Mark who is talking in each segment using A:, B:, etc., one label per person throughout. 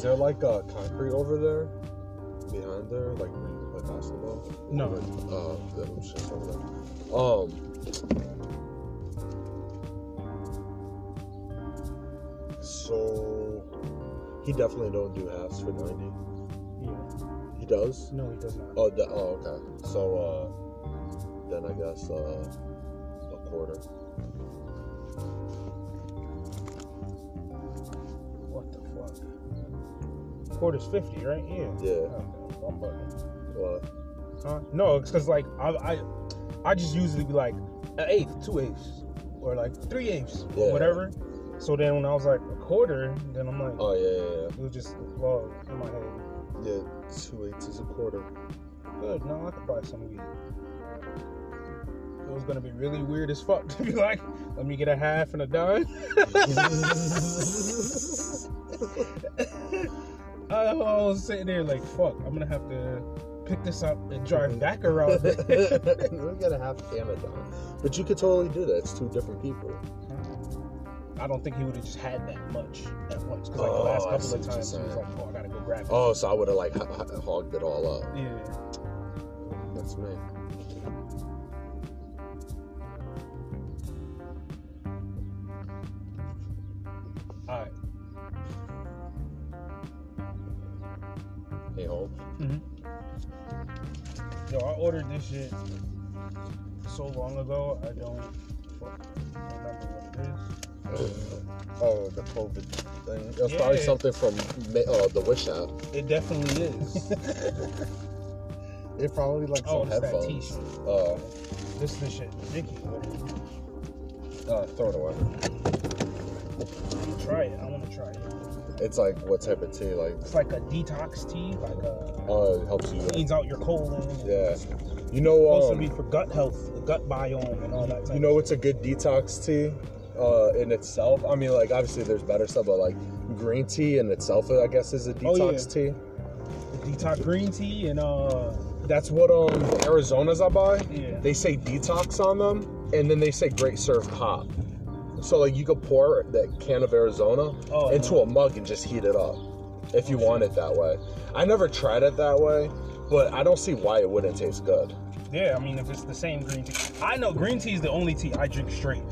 A: is there like a concrete over there? Behind there? Like where you play basketball?
B: No.
A: Uh, that was over there. Um. So he definitely don't do halves for ninety.
B: yeah,
A: He does.
B: no, he does not.
A: Oh, that, oh, okay. So, uh, then I guess uh, a quarter.
B: Quarter's fifty, right? Yeah.
A: Yeah.
B: Okay, I'm bugging. Huh? No, it's because like I, I I just usually be like an eighth, two eighths, or like three eighths,
A: Yeah.
B: or whatever. So then when I was like a quarter, then I'm like,
A: Oh yeah,
B: it was just well in my head.
A: yeah, yeah. Yeah, two eighths is a quarter.
B: Good, no, I could buy some weed. It was gonna be really weird as fuck to be like, let me get a half and a dime. I was sitting there like, fuck, I'm gonna have to pick this up and drive back around.
A: we gotta have Amazon, But you could totally do that. It's two different people.
B: I don't think he would have just had that much at once. Because like the
A: Oh,
B: last
A: I
B: couple of times he was like, "Oh, I gotta go grab it."
A: Oh, so I would have like hogged it all up.
B: Yeah.
A: That's me.
B: Shit so long ago. I don't remember what it is.
A: Oh, the COVID thing. It was probably something from Ma- uh, the Wish app.
B: It definitely is.
A: It probably like
B: oh,
A: some
B: it's that
A: headphones.
B: T-shirt.
A: Uh,
B: This is the shit Vicky ordered.
A: uh, throw it away.
B: Try it. I want to try it.
A: It's like what type of tea? Like,
B: It's like a detox tea, like a
A: uh, it helps you.
B: cleans out your colon. and
A: Yeah.
B: It's
A: You know,
B: supposed to
A: um,
B: be for gut health, the gut biome, and all that. Type
A: you know what's a good detox tea uh, in itself? I mean, like obviously there's better stuff, but like green tea in itself, I guess, is a
B: Oh, yeah.
A: detox tea.
B: shit. detox green tea and uh
A: That's what um Arizona's I buy.
B: Yeah.
A: They say detox on them, and then they say great serve pop. So like you could pour that can of Arizona
B: Oh,
A: into
B: yeah.
A: a mug and just heat it up if you
B: Oh,
A: want it that way. I never tried it that way, but I don't see why it wouldn't taste good.
B: yeah. I mean, if it's the same green tea, I know green tea is the only tea I drink straight,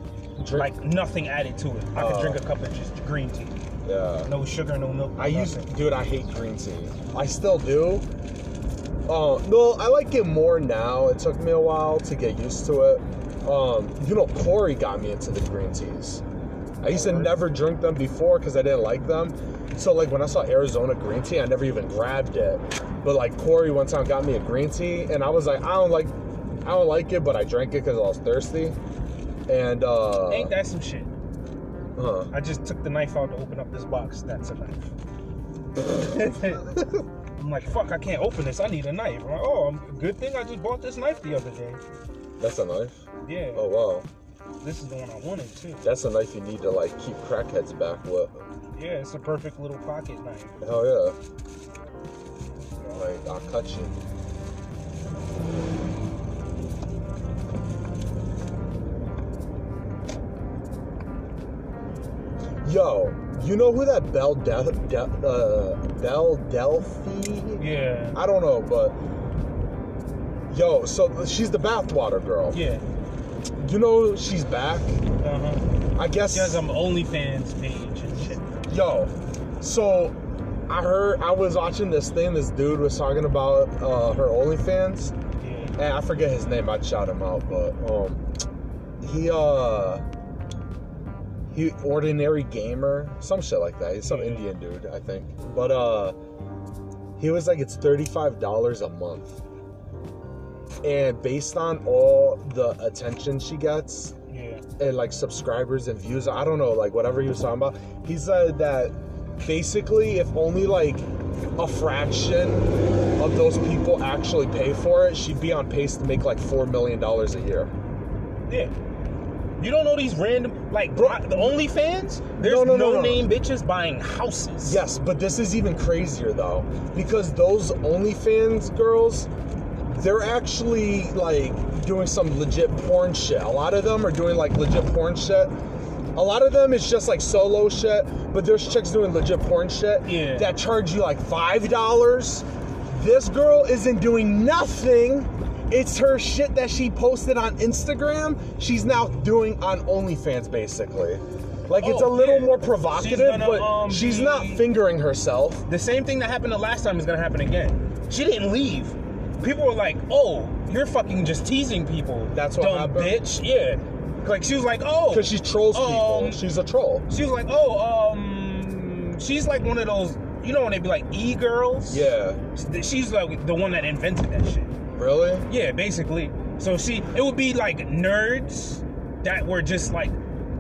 A: Drink-
B: like nothing added to it. I could
A: Uh,
B: drink a cup of just green tea,
A: Yeah.
B: no sugar, no milk.
A: I used,
B: nothing.
A: dude, I hate green tea. I still do. Uh, no, I like it more now. It took me a while to get used to it. Um, you know, Corey got me into the green teas. I used to never drink them before because I didn't like them. So, like, when I saw Arizona green tea, I never even grabbed it. But like, Corey one time got me a green tea, and I was like, I don't like, I don't like it, but I drank it because I was thirsty. And uh,
B: Ain't that some shit?
A: huh.
B: I just took the knife out to open up this box. That's a knife. I'm like, fuck, I can't open this. I need a knife. I'm like, oh, good thing I just bought this knife the other day.
A: that's a knife.
B: Yeah,
A: Oh wow.
B: This is the one I wanted too.
A: That's a knife you need to like keep crackheads back with.
B: Yeah, it's a perfect little pocket knife.
A: Hell yeah. Like I'll cut you. Yo, you know who that Belle Del De- uh, Belle Delphine?
B: Yeah.
A: I don't know, but yo, so she's the bathwater girl.
B: Yeah.
A: You know she's back.
B: Uh huh.
A: I guess.
B: She has some OnlyFans page and shit.
A: Yo, so I heard I was watching this thing. This dude was talking about uh, her OnlyFans,
B: Yeah.
A: and I forget his name. I'd shout him out, but um, he uh, he ordinary gamer, some shit like that. He's some
B: Yeah.
A: Indian dude, I think. But uh, he was like, it's thirty five dollars a month, and based on all the attention she gets,
B: Yeah.
A: and like subscribers and views. I don't know, like whatever he was talking about. He said that basically, if only like a fraction of those people actually pay for it, she'd be on pace to make like four million dollars a year.
B: Yeah. You don't know these random like bro, the OnlyFans? There's
A: No,
B: no,
A: no, no, no.
B: name bitches buying houses.
A: Yes, but this is even crazier though, because those OnlyFans girls, they're actually like doing some legit porn shit. A lot of them are doing like legit porn shit. A lot of them is just like solo shit, but there's chicks doing legit porn shit
B: Yeah.
A: that charge you like five dollars. This girl isn't doing nothing. It's her shit that she posted on Instagram. She's now doing on OnlyFans, basically. Like it's a
B: Oh,
A: little
B: yeah.
A: more
B: She's
A: provocative,
B: gonna,
A: but
B: um,
A: she's not fingering herself.
B: The same thing that happened the last time is gonna happen again. She didn't leave. People were like, "Oh, you're fucking just teasing people."
A: That's what
B: dumb
A: happened?
B: bitch. Yeah. Like she was like, "Oh,"
A: Because she trolls people.
B: Um,
A: She's a troll.
B: she was like, "Oh, um," she's like one of those. You know when they be like e girls?
A: Yeah.
B: She's like the one that invented that shit.
A: Really?
B: Yeah, basically. So she, it would be like nerds that were just like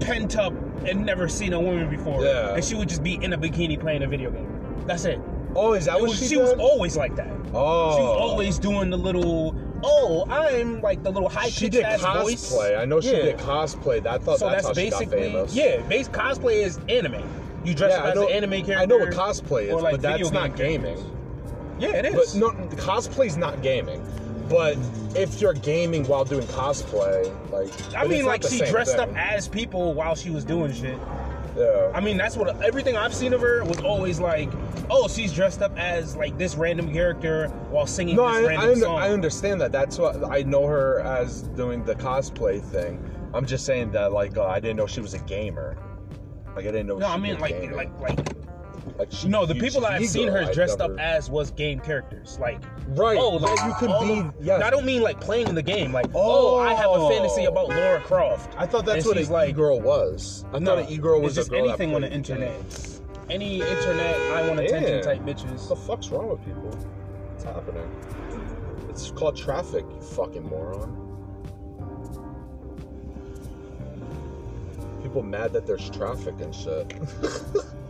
B: pent up and never seen a woman before.
A: Yeah.
B: And she would just be in a bikini playing a video game. That's it.
A: Oh, is that what
B: was-
A: she,
B: she was always like that.
A: Oh.
B: She was oh. always doing the little, oh, I'm like the little high
A: She
B: pitched
A: did
B: ass
A: cosplay.
B: voice.
A: I know she
B: Yeah.
A: did cosplay. I thought
B: So
A: that's,
B: that's,
A: how she got
B: basically
A: famous.
B: yeah. Base cosplay is anime. You dress up
A: I
B: as
A: know,
B: an anime character.
A: I know what cosplay is,
B: or, like,
A: but that's
B: video
A: not gaming.
B: characters. Yeah, it
A: But
B: is.
A: no, cosplay's not gaming. But if you're gaming while doing cosplay, like
B: I
A: but
B: mean,
A: not
B: like
A: the
B: she
A: same
B: dressed up
A: thing.
B: as people while she was doing shit.
A: Yeah.
B: I mean, that's what everything I've seen of her was always like, oh, she's dressed up as like this random character while singing
A: no,
B: this
A: I, I,
B: random
A: under. I understand that. That's what I know her as doing the cosplay thing. I'm just saying that like uh, I didn't know she was a gamer. Like I didn't know.
B: no, I mean like
A: gaming.
B: like like
A: like she,
B: no, the people I've seen her dressed
A: never-
B: up as was game characters. Like
A: Right.
B: oh, like
A: you could
B: all
A: be. yes.
B: I don't mean like playing the game. Like oh, I have a fantasy
A: Oh.
B: about Laura Croft.
A: I thought that's
B: And
A: what an
B: like-
A: e-girl was. I
B: No,
A: thought an e-girl was
B: it's just
A: a girl
B: anything on the internet.
A: games.
B: Any internet, I want attention
A: Yeah.
B: type bitches.
A: What the fuck's wrong with people? What's happening? It's called traffic, you fucking moron. People mad that there's traffic and shit.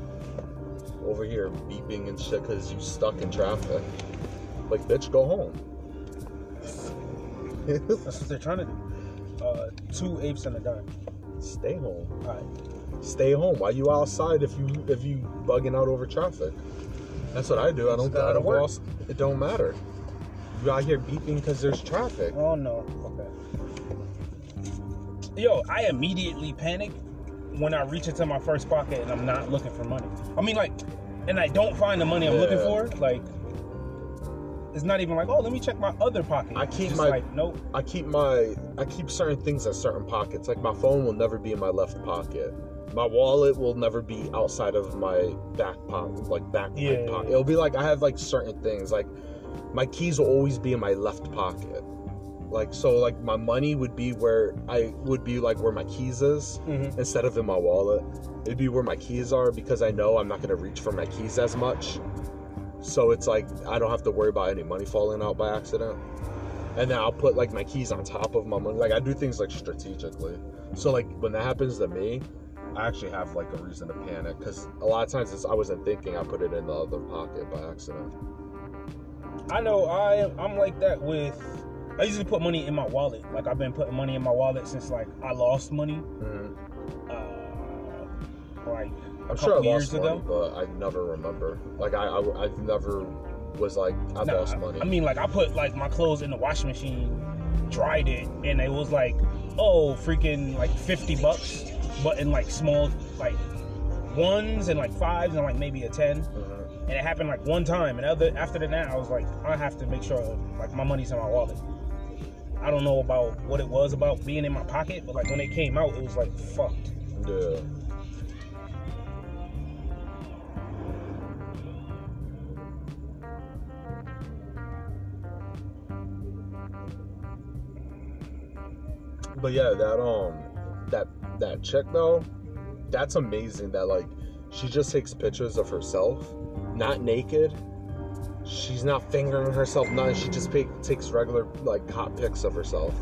A: Over here beeping and shit because you stuck in traffic. Like, bitch, go home.
B: That's what they're trying to do. Uh, two apes and a dime.
A: Stay home.
B: All right.
A: Stay home. Why you outside if you if you bugging out over traffic? That's what I do. I don't. I don't go
B: work.
A: outs- It don't matter. You out here beeping because there's traffic.
B: Oh no. Okay. Yo, I immediately panic when I reach into my first pocket and I'm not looking for money. I mean, like, and I don't find the money I'm looking for. Like, it's not even like, oh, let me check my other pocket.
A: I keep my-
B: like, nope.
A: I keep my I keep certain things in certain pockets. Like my phone will never be in my left pocket. My wallet will never be outside of my back pocket, like back
B: Yeah.
A: pocket. It'll be like I have like certain things. Like my keys will always be in my left pocket. Like so, like my money would be where I would be like where my keys is
B: Mhm.
A: instead of in my wallet. It'd be where my keys are because I know I'm not gonna reach for my keys as much. So it's like I don't have to worry about any money falling out by accident. And then I'll put like my keys on top of my money. Like I do things like strategically. So like when that happens to me, I actually have like a reason to panic because a lot of times it's, I wasn't thinking. I put it in the other pocket by accident.
B: I know I I'm like that with. I usually put money in my wallet. Like I've been putting money in my wallet since like I lost money.
A: Mhm.
B: Uh, like a
A: I'm sure I lost
B: years
A: money,
B: ago.
A: but I never remember. Like I, I I've never was like I
B: Nah,
A: lost money.
B: I mean, like I put like my clothes in the washing machine, dried it, and it was like, oh, freaking like fifty bucks, but in like small like ones and like fives and like maybe a ten.
A: Mhm.
B: And it happened like one time, and other after that, I was like, I have to make sure like my money's in my wallet. I don't know about what it was about being in my pocket, but like when it came out, it was like fucked.
A: Yeah. But yeah, that um that that chick though, that's amazing that like she just takes pictures of herself, not naked. She's not fingering herself, nothing. She just pick, takes regular like hot pics of herself.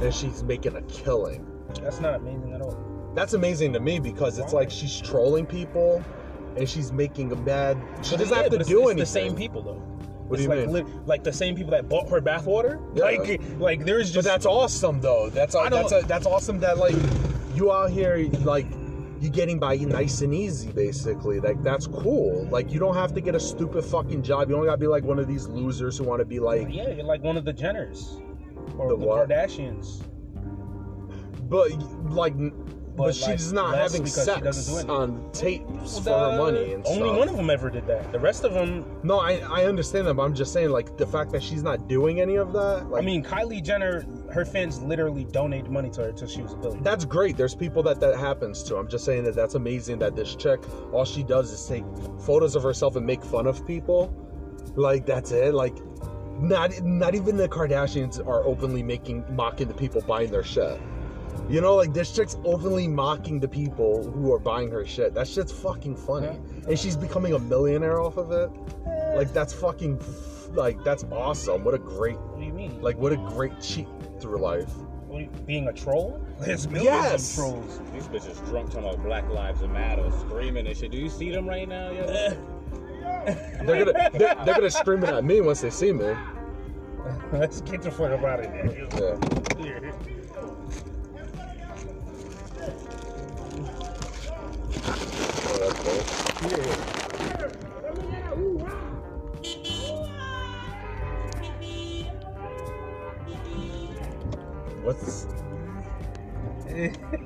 A: And she's making a killing.
B: That's not amazing at all.
A: That's amazing to me because it's like she's trolling people and she's making a bad. She doesn't
B: Yeah,
A: have to
B: it's-
A: do
B: it's
A: anything.
B: The same people though.
A: What do you
B: like,
A: mean?
B: lit- like the same people that bought her bathwater.
A: Yeah.
B: Like, like there's
A: But
B: just
A: that's awesome though. That's that's a, that's awesome that like you out here like you're getting by nice and easy, basically. Like that's cool. Like you don't have to get a stupid fucking job. You don't gotta be like one of these losers who want to be like.
B: Yeah, you're like one of the Jenners or
A: The
B: the. Kardashians.
A: But like, but,
B: But,
A: she's
B: like,
A: not having
B: because she doesn't
A: sex on tapes for her money and
B: only
A: stuff.
B: one of them ever did that. The rest of them,
A: No, I I understand that, but I'm just saying like the fact that she's not doing any of that. Like,
B: I mean, Kylie Jenner, her fans literally donated money to her until she was a billionaire.
A: That's great. There's people that that happens to. I'm just saying that that's amazing that this chick, all she does is take photos of herself and make fun of people. Like that's it. Like not not even the Kardashians are openly making mocking the people buying their shit. You know, like this chick's openly mocking the people who are buying her shit. That shit's fucking funny, and she's becoming a millionaire off of it. Like that's fucking, like that's awesome. What a great,
B: What do you mean?
A: like what a great cheat through life.
B: What you- being a troll? There's millions
A: Yes.
B: of trolls.
C: These bitches drunk talking about Black Lives Matter, screaming and shit. Do you see them right now, yo?
A: They're gonna they're, they're gonna scream it at me once they see me.
B: Let's get the fuck out of here.
A: Yeah.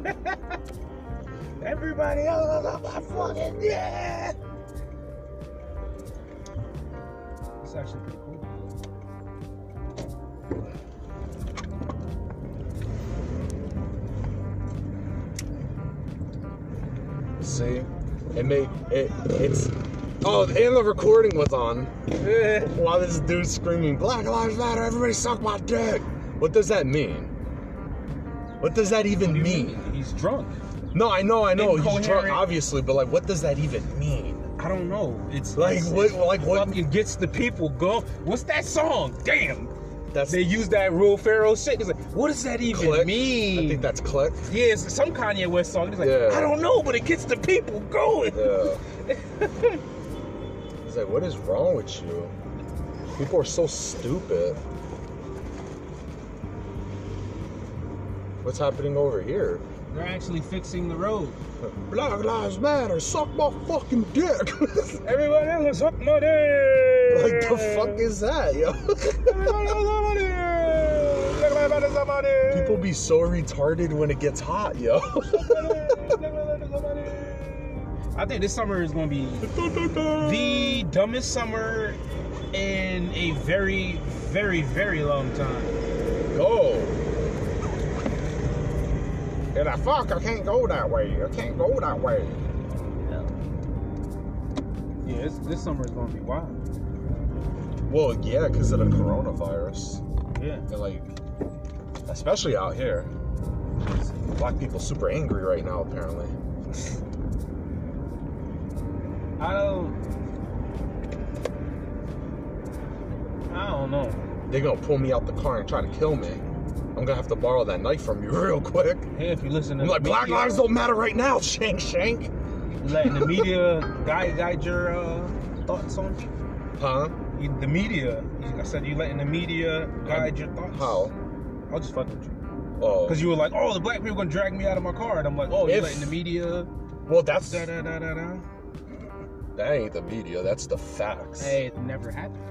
B: Everybody else on my fucking yeah. It's actually pretty cool.
A: see? It made it. It's oh, and the recording was on eh. while this dude's screaming "Black Lives Matter! Everybody suck my dick!" What does that mean? What does that even mean?
B: He's drunk.
A: No, I know, I know. He's drunk, obviously, but like, what does that even mean?
B: I don't know. It's
A: Like,
B: it's-
A: what-
B: it's
A: like, what-
B: gets the people go. What's that song? Damn.
A: That's
B: They use that real Pharaoh shit. It's like, what does that even
A: click.
B: mean?
A: I think that's click.
B: yeah, it's some Kanye West song. It's like,
A: Yeah.
B: I don't know, but it gets the people going.
A: Yeah. He's like, what is wrong with you? People are so stupid. What's happening over here?
B: They're actually fixing the road.
A: Black Lives Matter, suck my fucking dick.
B: Everybody else suck my dick.
A: like the fuck is that, yo?
B: Everybody else suck my dick. Everybody suck my dick.
A: People be so retarded when it gets hot, yo.
B: I think this summer is going to be the dumbest summer in a very, very, very long time.
A: Go. And I fuck, I can't go that way. I can't go that way.
B: Yeah, this, this summer is going to be wild.
A: Well, yeah, because of the coronavirus.
B: Yeah.
A: And like, especially out here. Black people super angry right now, apparently.
B: I don't. I don't know.
A: They're gonna pull me out the car and try to kill me. I'm gonna have to borrow that knife from you real quick.
B: Hey, if you listen to
A: like,
B: the
A: Black lives don't matter right now, Shank Shank.
B: you letting the media guide guide your uh, thoughts on people.
A: Huh?
B: You- The media. I said you letting the media guide your thoughts.
A: How?
B: I'll just fuck with you.
A: Oh.
B: Because you were like, oh, the black people gonna drag me out of my car, and I'm like, oh, you letting the media.
A: Well, that's
B: Da da da da da.
A: that ain't the media. That's the facts.
B: Hey, it never happened.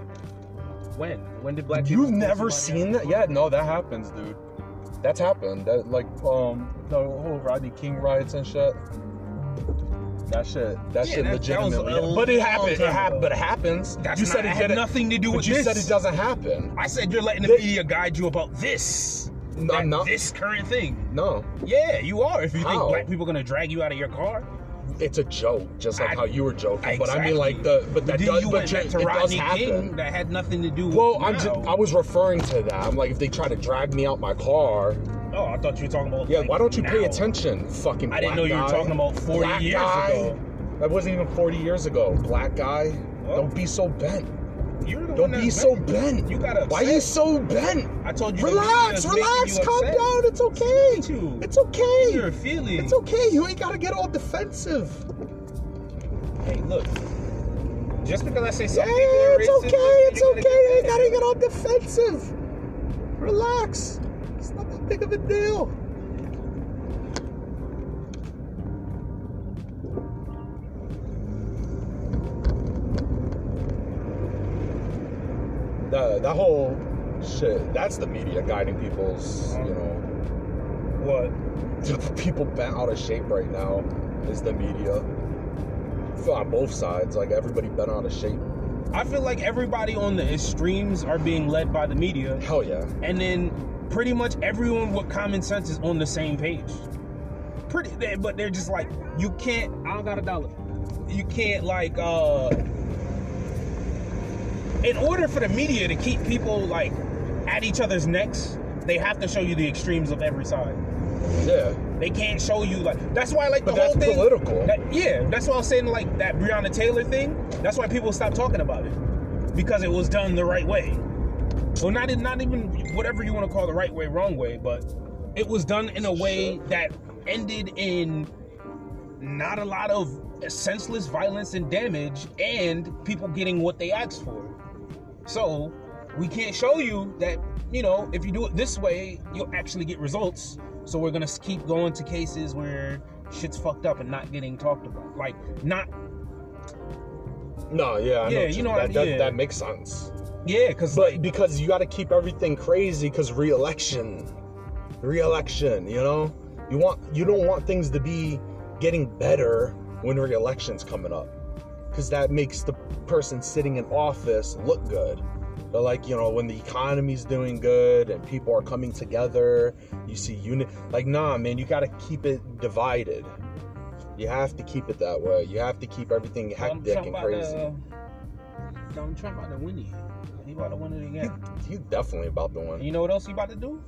B: When? When did black people?
A: You've
B: pull
A: never seen that? Yeah, no, that happens, dude. That's happened. That like um the whole Rodney King riots and shit. That shit. That
B: Yeah,
A: shit
B: that- that was
A: legitimately. but it
B: long
A: happened. It happened. But it happens.
B: That's
A: you
B: not,
A: said it
B: it had nothing to do
A: But
B: with
A: you
B: this.
A: said it doesn't happen.
B: I said you're letting the
A: They-
B: media guide you about this.
A: No,
B: that-
A: I'm not.
B: This current thing.
A: No,
B: Yeah, you are. If you think black people are gonna drag you out of your car,
A: it's a joke, just like
B: I-
A: how you were joking. But I mean, like the but that does, but you-
B: to
A: it does
B: Rodney
A: happen.
B: King. That had nothing to do. With.
A: Well, I'm just. I was referring to that. I'm like, if they try to drag me out my car,
B: Oh, I thought you were talking about.
A: yeah,
B: like,
A: why don't you pay attention, fucking?
B: I didn't know you were talking about 40
A: Black
B: years
A: guy?
B: ago.
A: That wasn't even 40 years ago. Black guy, don't be so bent.
B: You're the
A: Don't be so
B: bent. You got upset.
A: Why are you so bent?
B: I told you.
A: Relax, relax, calm
B: upset.
A: down. It's okay. It's okay.
B: Your feelings.
A: It's okay. You ain't gotta get all defensive.
B: Hey, look. Just because I say
A: Yeah,
B: something, are
A: it's okay. It's okay. You ain't
B: you
A: gotta get all defensive. Relax. It's not that big of a deal. Yeah, that whole shit. That's the media guiding people's, you know,
B: What?
A: people bent out of shape right now is the media. On both sides, like everybody bent out of shape.
B: I feel like everybody on the extremes are being led by the media,
A: Hell yeah.
B: and then pretty much everyone with common sense is on the same page. Pretty, but they're just like, you can't. I don't got a dollar. You can't like. uh In order for the media to keep people like at each other's necks, they have to show you the extremes of every side.
A: Yeah.
B: They can't show you like that's why I like
A: But
B: the whole
A: that's
B: thing.
A: political.
B: that- yeah, that's why I was saying like that Breonna Taylor thing. That's why people stopped talking about it because it was done the right way. Well, not not even whatever you want to call the right way, wrong way, but it was done in a way that ended in not a lot of senseless violence and damage, and people getting what they asked for. So we can't show you that you know if you do it this way, you'll actually get results. So we're gonna keep going to cases where shit's fucked up and not getting talked about, like not
A: No, yeah, I
B: Yeah,
A: what
B: you know what I
A: that, that,
B: mean.
A: that makes sense.
B: yeah, because
A: But
B: like
A: because you got to keep everything crazy, because re-election, re-election, you know, you want you don't want things to be getting better when re-election's coming up, because that makes the person sitting in office look good. But like you know, when the economy's doing good and people are coming together, you see unit. Like nah, man, you got to keep it divided. You have to keep it that way. You have to keep everything hectic
B: Trump
A: and crazy.
B: to Donald Trump about to win it. He about to win it again.
A: he definitely about to win.
B: you know what else he about to do?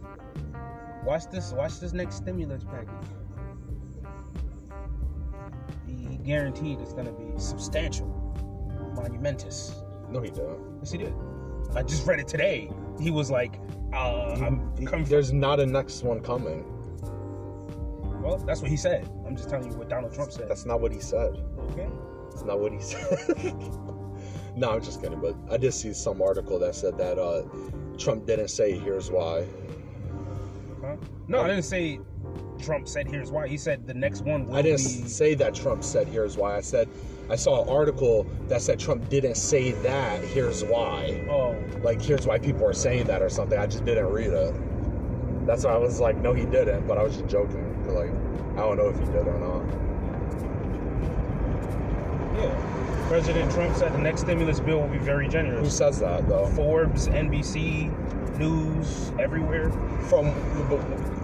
B: Watch this. Watch this next stimulus package. Guaranteed it's gonna be substantial, monumentous.
A: No, he didn't.
B: Yes, he did. I just read it today. He was like, uh, "I'm coming."
A: There's not a next one coming.
B: well, that's what he said. I'm just telling you what Donald Trump said.
A: That's not what he said.
B: okay.
A: That's not what he said. no, I'm just kidding. But I did see some article that said that uh, Trump didn't say here's why.
B: Huh? No, I didn't say. Trump said, "Here's why." He said the next one will
A: I didn't
B: be.
A: say that Trump said here's why. I said I saw an article that said Trump didn't say that here's why.
B: Oh,
A: Like here's why people are saying that or something. I just didn't read it. That's why I was like, no, he didn't. But I was just joking. Like I don't know if he did or not.
B: yeah. President Trump said the next stimulus bill will be very generous.
A: Who says that though?
B: Forbes, NBC, news, everywhere.
A: From,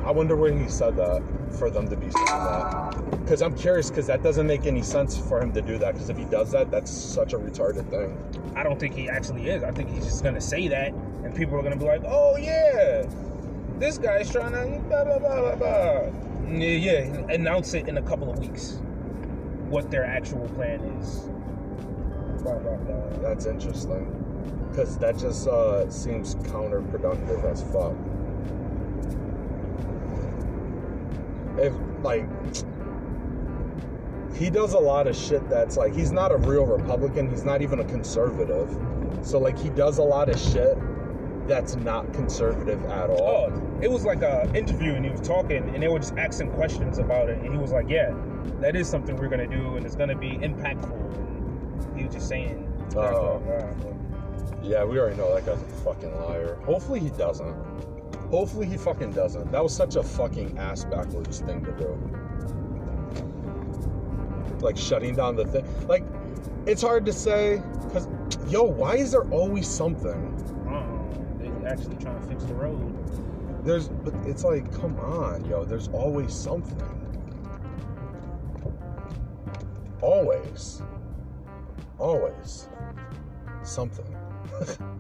A: I wonder where he said that for them to be saying that. Because I'm curious, because that doesn't make any sense for him to do that. Because if he does that, that's such a retarded thing.
B: I don't think he actually is. I think he's just gonna say that, and people are gonna be like, "Oh yeah, this guy's trying to blah blah blah blah blah." Yeah, yeah. Announce it in a couple of weeks, what their actual plan is. Blah blah blah.
A: That's interesting. Because that just uh, seems counterproductive as fuck. If, like, he does a lot of shit that's like, he's not a real Republican, he's not even a conservative. So, like, he does a lot of shit that's not conservative at all.
B: Oh, it was like a interview, and he was talking, and they were just asking questions about it, and he was like, "Yeah, that is something we're gonna do, and it's gonna be impactful." And he was just saying.
A: Oh. Yeah, we already know that guy's a fucking liar. Hopefully he doesn't. Hopefully he fucking doesn't. That was such a fucking ass backwards thing to do. Like shutting down the thing. Like, it's hard to say, because, yo, why is there always something?
B: Uh-uh. They're actually trying to fix the road.
A: There's, but it's like, come on, yo, there's always something. Always. Always. Something.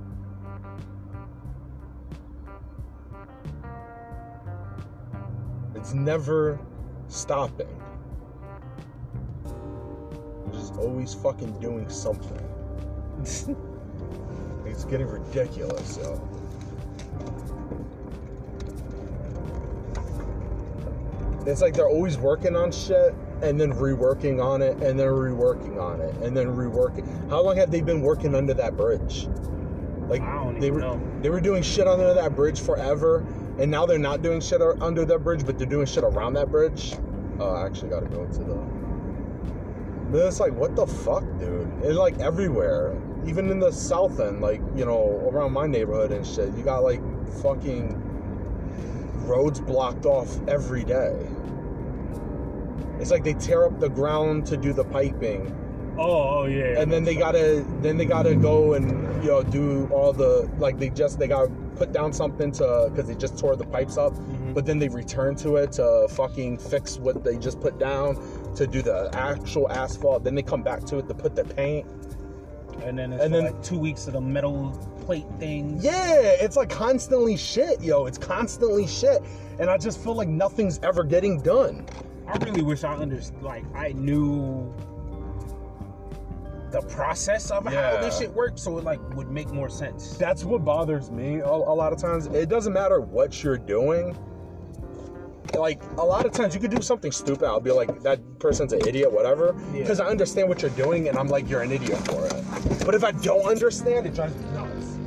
A: it's never stopping. You're just always fucking doing something. It's getting ridiculous, yo. It's like they're always working on shit and then reworking on it and then reworking on it and then reworking. How long have they been working under that bridge? Like
B: I don't
A: they
B: even
A: were
B: know.
A: they were doing shit under that bridge forever, and now they're not doing shit under that bridge, but they're doing shit around that bridge. Oh, I actually got to go into the. But it's like, what the fuck, dude? It's like everywhere. even in the south end, like you know, around my neighborhood and shit, you got like fucking roads blocked off every day. It's like they tear up the ground to do the piping,
B: Oh, oh yeah.
A: and then they gotta then they gotta go and you know do all the like they just they gotta put down something to because they just tore the pipes up,
B: Mhm.
A: but then they return to it to fucking fix what they just put down to do the actual asphalt. Then they come back to it to put the paint.
B: and then it's
A: and then-
B: like two weeks of the metal plate things.
A: Yeah, it's like constantly shit, yo. It's constantly shit, and I just feel like nothing's ever getting done.
B: I really wish I understood. Like I knew the process of how this shit works, so it like would make more sense.
A: That's what bothers me a, a lot of times. It doesn't matter what you're doing. Like a lot of times, you could do something stupid. I'll be like, "That person's an idiot," whatever,
B: Yeah.
A: because I understand what you're doing, and I'm like, "You're an idiot for it." But if I don't understand, it drives me nuts.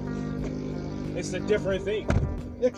B: It's a different thing.
A: Yeah,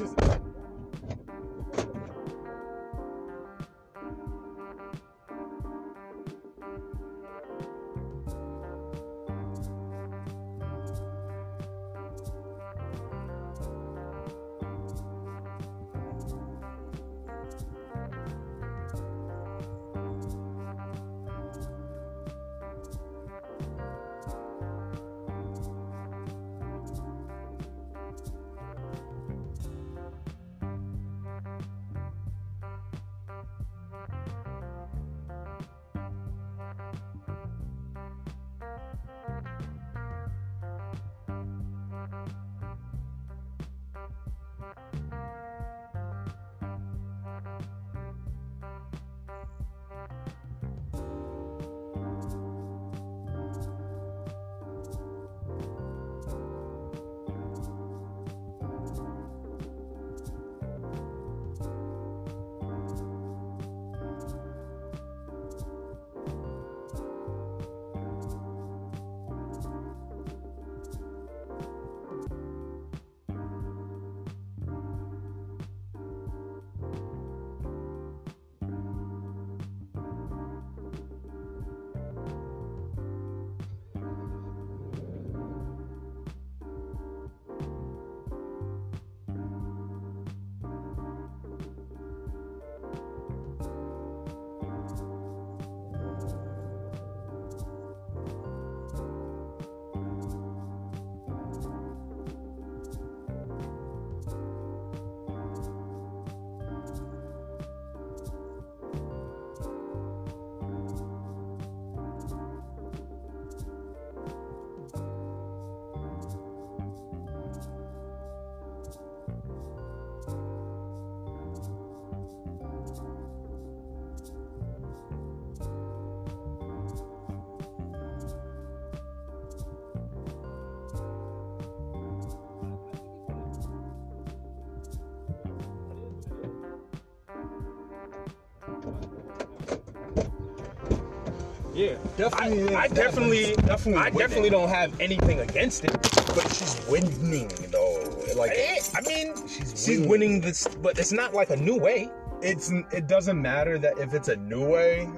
B: Yeah,
A: Definitely-
B: I, I definitely,
A: definitely
B: I definitely don't have anything against it.
A: but she's winning though. Like
B: Eh, I mean,
A: She's
B: she's,
A: winning.
B: winning this, but it's not like a new way.
A: it's it doesn't matter that if it's a new way,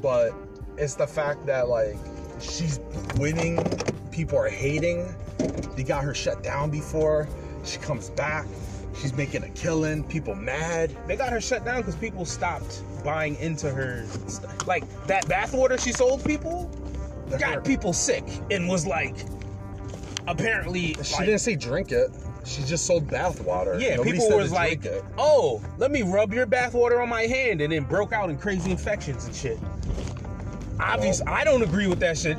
A: but it's the fact that like she's winning, people are hating. They got her shut down before. She comes back. She's making a killing. People mad.
B: They got her shut down because people stopped buying into her. Like that bathwater she sold people got people sick and was like, apparently,
A: She
B: like,
A: didn't say drink it. She just sold bath water.
B: Yeah,
A: Nobody
B: people was like, "Oh, let me rub your bathwater on my hand," and then broke out in crazy infections and shit. Obviously, I don't agree with that shit.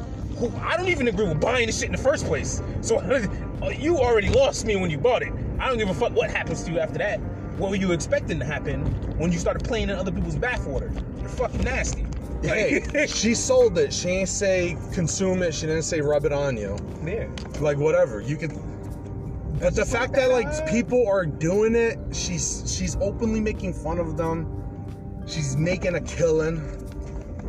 B: I don't even agree with buying the shit in the first place. So uh, you already lost me when you bought it. I don't give a fuck what happens to you after that. What were you expecting to happen when you started playing in other people's bathwater? You're fucking nasty.
A: Hey, she sold it. She ain't say consume it. She didn't say rub it on you.
B: yeah.
A: like whatever you could. but the fact that like people are doing it she's she's openly making fun of them she's making a killing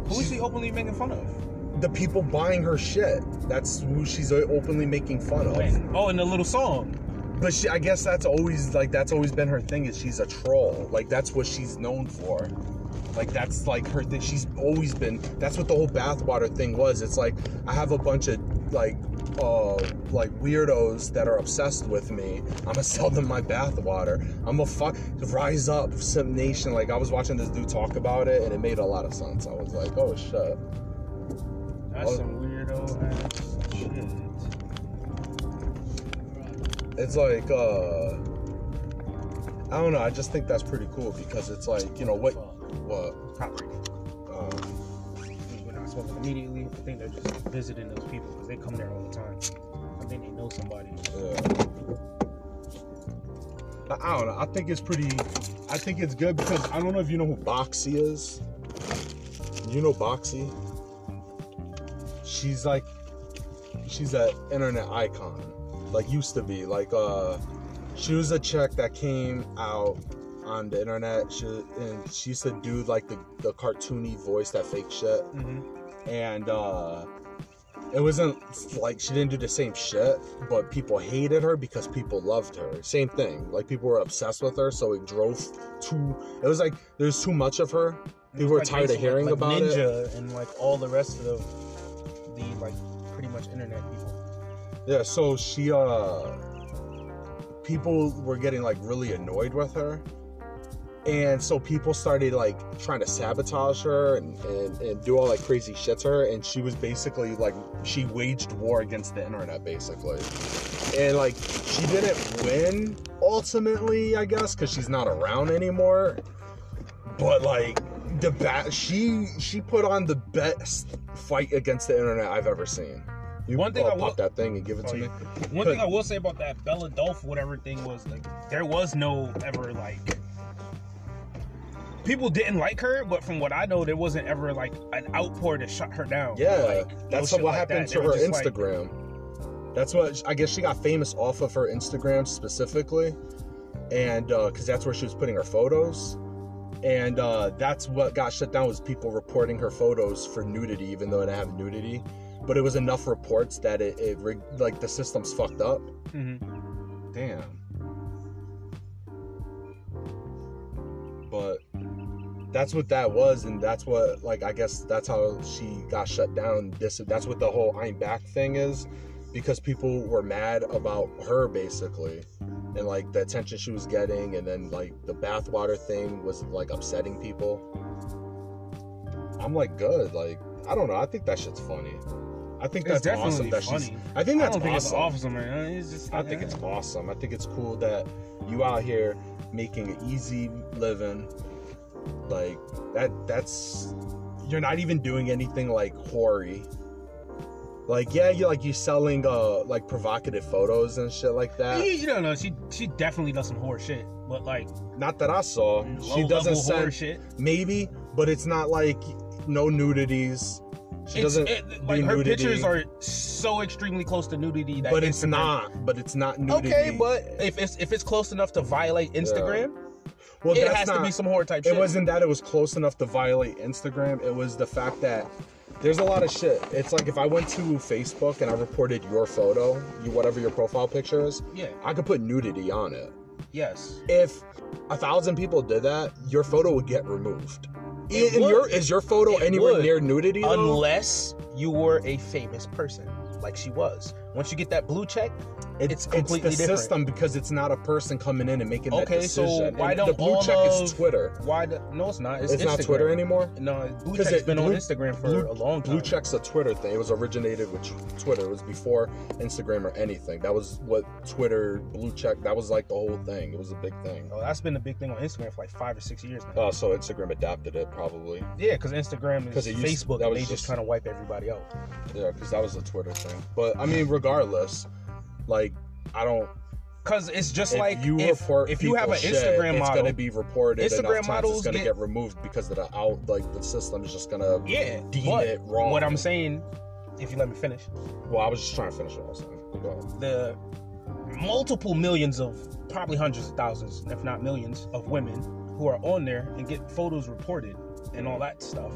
B: Who is she openly making fun of?
A: the people buying her shit that's who she's openly making fun of
B: Oh, in the little song.
A: but she, i guess that's always like that's always been her thing is she's a troll like that's what she's known for like that's like her thing she's always been that's what the whole bathwater thing was it's like i have a bunch of like uh, like weirdos that are obsessed with me. I'm gonna sell them my bathwater. I'm gonna fuck rise up, some Nation. Like I was watching this dude talk about it, and it made a lot of sense. I was like, oh shit.
B: That's
A: Oh.
B: some weirdo ass shit.
A: It's like, uh, I don't know. I just think that's pretty cool because it's like, you know, what, what,
B: Property.
A: um,
B: We're not smoking immediately. I think they're just visiting those people because they come there all the time. I think they know somebody.
A: Yeah. I, don't know. I think it's pretty. I think it's good because I don't know if you know who Boxxy is. You know Boxxy? She's like, she's an internet icon. Like used to be. Like uh, she was a chick that came out on the internet. She and she used to do like the the cartoony voice, that fake shit
B: Mm-hmm.
A: and uh it wasn't like she didn't do the same shit but people hated her because people loved her same thing like people were obsessed with her so it drove too it was like there's too much of her people were tired of hearing
B: like
A: about it
B: Ninja and like all the rest of the like pretty much internet people.
A: yeah so she uh people were getting like really annoyed with her and so people started like trying to sabotage her and, and, and do all like crazy shit to her. And she was basically like she waged war against the internet basically. And like she didn't win ultimately i guess because she's not around anymore. But like the bat she she put on the best fight against the internet i've ever seen. You
B: One thing
A: oh,
B: I will-
A: pop that thing and give it
B: Oh,
A: to me.
B: One thing I will say about that Bella Dolph whatever thing was like there was no ever like people didn't like her, but from what I know, there wasn't ever like an outpour to shut her down.
A: Yeah,
B: like,
A: that's what
B: like
A: happened
B: that.
A: to her
B: just like-
A: Instagram. that's what I guess she got famous off of her Instagram specifically, and because that's where she was putting her photos, and uh, that's what got shut down was people reporting her photos for nudity, even though it didn't have nudity. But it was enough reports that it, it like the system's fucked up.
B: Mhm.
A: Damn. But that's what that was, and that's what like I guess that's how she got shut down. This that's what the whole I'm back thing is, because people were mad about her basically, and like the attention she was getting, and then like the bathwater thing was like upsetting people. I'm like good, like I don't know. I think that shit's funny. I think
B: It's
A: that's awesome that she's.
B: funny.
A: I think
B: I
A: that's
B: don't think it's
A: awesome.
B: awesome, man. Just
A: I think it's awesome. I think it's cool that you out here making an easy living. Like that that's you're not even doing anything like hoary. Like yeah, you like you're selling uh like provocative photos and shit like that.
B: you don't know. She she definitely does some horror shit, but like
A: Not that I saw. She doesn't send
B: shit.
A: maybe, but it's not like no nudities. She
B: It's,
A: doesn't
B: it, like her
A: nudity,
B: pictures are so extremely close to nudity that
A: but it's
B: Instagram-
A: not. But it's not nudity.
B: Okay, but if it's if it's close enough to violate Instagram,
A: well,
B: it has
A: not,
B: to be some horror type shit.
A: It wasn't that it was close enough to violate Instagram. It was the fact that there's a lot of shit. It's like if I went to Facebook and I reported your photo, you whatever your profile picture is,
B: Yeah.
A: I could put nudity on it.
B: Yes.
A: If a thousand people did that, your photo would get removed.
B: It would.
A: your is your photo
B: It
A: anywhere
B: would.
A: near nudity? though?
B: Unless you were a famous person, like she was. Once you get that blue check, it's completely it's
A: the
B: different.
A: system because it's not a person coming in and making that
B: Okay, so why
A: And
B: don't
A: the blue
B: all
A: check
B: of-
A: is Twitter?
B: why? The, no, it's not. It's,
A: It's, not Twitter anymore.
B: No, blue check's
A: it-
B: been on Instagram for
A: blue-
B: a long time.
A: Blue check's a Twitter thing. It was originated with Twitter. It was before Instagram or anything. That was what Twitter blue check. That was like the whole thing. It was a big thing.
B: Oh, that's been a big thing on Instagram for like five or six years now.
A: Oh, so Instagram adapted it probably.
B: yeah, because Instagram is
A: used-
B: Facebook,
A: that
B: and
A: was
B: they just,
A: just-
B: trying to wipe everybody out.
A: Yeah, because that was a Twitter thing. But I mean, regardless, like I don't.
B: Because it's just
A: if
B: like
A: you
B: if, if you have an
A: shit,
B: Instagram model, it's
A: gonna be reported.
B: Instagram models
A: it's gonna
B: get-
A: get, removed because of the out. Like the system is just gonna.
B: yeah,
A: deem it wrong.
B: what I'm saying, if you let me finish,
A: Well, I was just trying to finish what I was saying.
B: The multiple millions of probably hundreds of thousands, if not millions, of women who are on there and get photos reported and all that stuff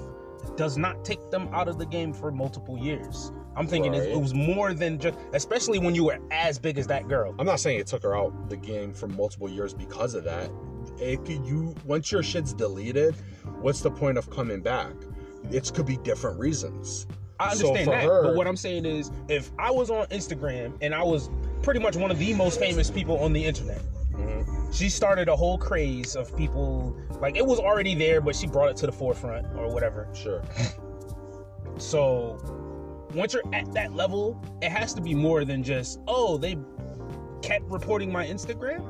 B: does not take them out of the game for multiple years. I'm thinking it,
A: Right.
B: it was more than just, especially when you were as big as that girl.
A: I'm not saying it took her out the game for multiple years because of that. It could, you once your shit's deleted, what's the point of coming back? It could be different reasons.
B: I understand
A: for
B: that.
A: her-
B: but what I'm saying is, if I was on Instagram and I was pretty much one of the most famous people on the internet,
A: Mhm.
B: she started a whole craze of people. Like it was already there, but she brought it to the forefront or whatever.
A: Sure.
B: So once you're at that level, it has to be more than just oh they kept reporting my Instagram.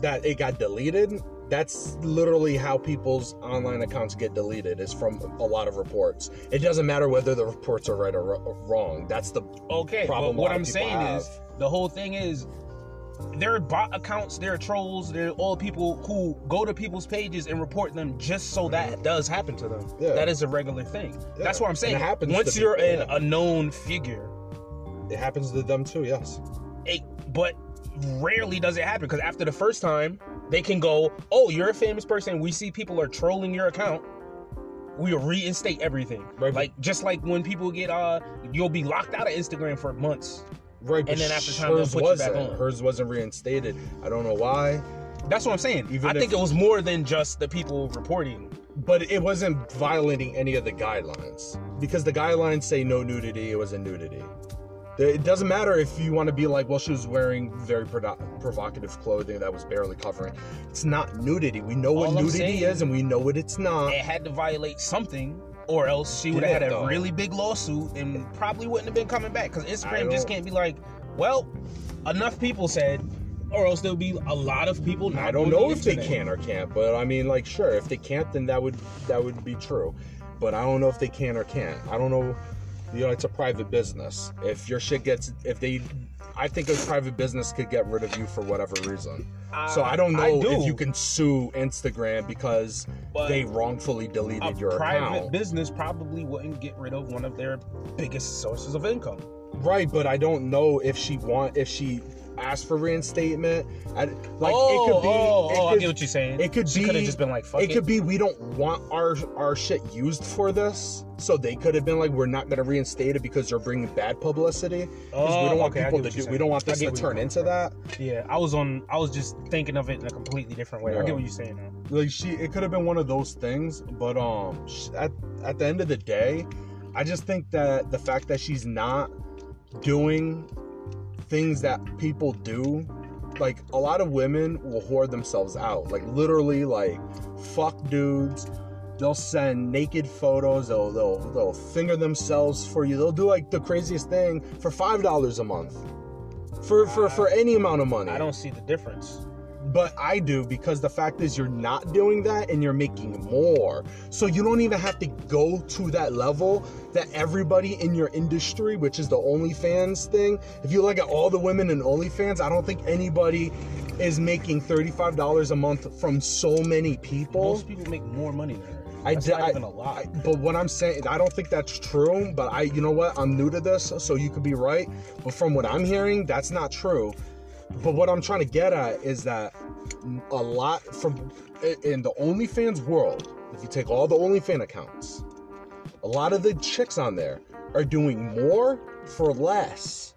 A: That it got deleted. That's literally how people's online accounts get deleted. Is from a lot of reports. It doesn't matter whether the reports are right or wrong. That's the
B: Okay,
A: problem
B: what I'm saying
A: have.
B: is the whole thing is there are bot accounts, there are trolls, there are all people who go to people's pages and report them just so that does happen to them.
A: Yeah.
B: That is a regular thing.
A: Yeah.
B: That's what I'm saying.
A: It happens
B: Once you're
A: people,
B: an,
A: yeah.
B: a known figure,
A: it happens to them too. Yes.
B: it, but rarely does it happen because after the first time, they can go, "Oh, you're a famous person. We see people are trolling your account." We'll reinstate everything.
A: Right.
B: Like just like when people get uh, you'll be locked out of Instagram for months.
A: Right.
B: And then after time, they'll
A: hers
B: put you back
A: wasn't.
B: on.
A: Hers wasn't reinstated. I don't know why.
B: That's what I'm saying.
A: Even
B: I think it was more than just the people reporting.
A: But it wasn't violating any of the guidelines because the guidelines say no nudity. It was a nudity. It doesn't matter if you want to be like, well, she was wearing very prodo- provocative clothing that was barely covering. It's not nudity. We know what
B: I'm
A: nudity
B: saying-
A: is, and we know what it's not.
B: It had to violate something, or else she would have had a
A: though?
B: really big lawsuit and probably wouldn't have been coming back. Because Instagram just can't be like, well, enough people said, or else there'll be a lot of people not.
A: I don't know
B: the
A: if they can or can't, but I mean, like, sure, if they can't, then that would that would be true. But I don't know if they can or can't. I don't know. You know, it's a private business. If your shit gets, if they, I think a private business could get rid of you for whatever reason. so I don't know
B: I do.
A: if you can sue Instagram because
B: But
A: they wrongfully deleted
B: A
A: your
B: private
A: account.
B: business probably wouldn't get rid of one of their biggest sources of income.
A: Right, but I don't know if she want if she asked for reinstatement. I, like
B: oh,
A: it could be.
B: oh,
A: it
B: oh, I
A: could-
B: get what you're saying.
A: It could
B: she
A: be.
B: could have just been like, "Fuck
A: it,
B: it."
A: could be we don't want our our shit used for this, so they could have been like, we're not gonna reinstate it because you're bringing bad publicity. Because we
B: Oh,
A: don't want
B: okay, I
A: people to do. We don't want this to turn into that.
B: Yeah, I was on. I was just thinking of it in a completely different way. I get what you're saying now.
A: Like she, it could have been one of those things. But um, at at the end of the day, I just think that the fact that she's not doing things that people do like a lot of women will whore themselves out. Like literally like fuck dudes. They'll send naked photos. They'll they'll, they'll finger themselves for you. They'll do like the craziest thing for five dollars a month. For for for any amount of money.
B: I don't see the difference.
A: But I do because the fact is you're not doing that and you're making more. So you don't even have to go to that level that everybody in your industry, which is the OnlyFans thing, if you look at all the women in OnlyFans, I don't think anybody is making $35 a month from so many people.
B: Most people make more money than her.
A: I
B: That's
A: di-
B: not
A: I-
B: even a lot.
A: But what I'm saying, I don't think that's true. But I, you know what? I'm new to this, so you could be right. But from what I'm hearing, that's not true. But what I'm trying to get at is that a lot from in the OnlyFans world, if you take all the OnlyFans accounts, a lot of the chicks on there are doing more for less.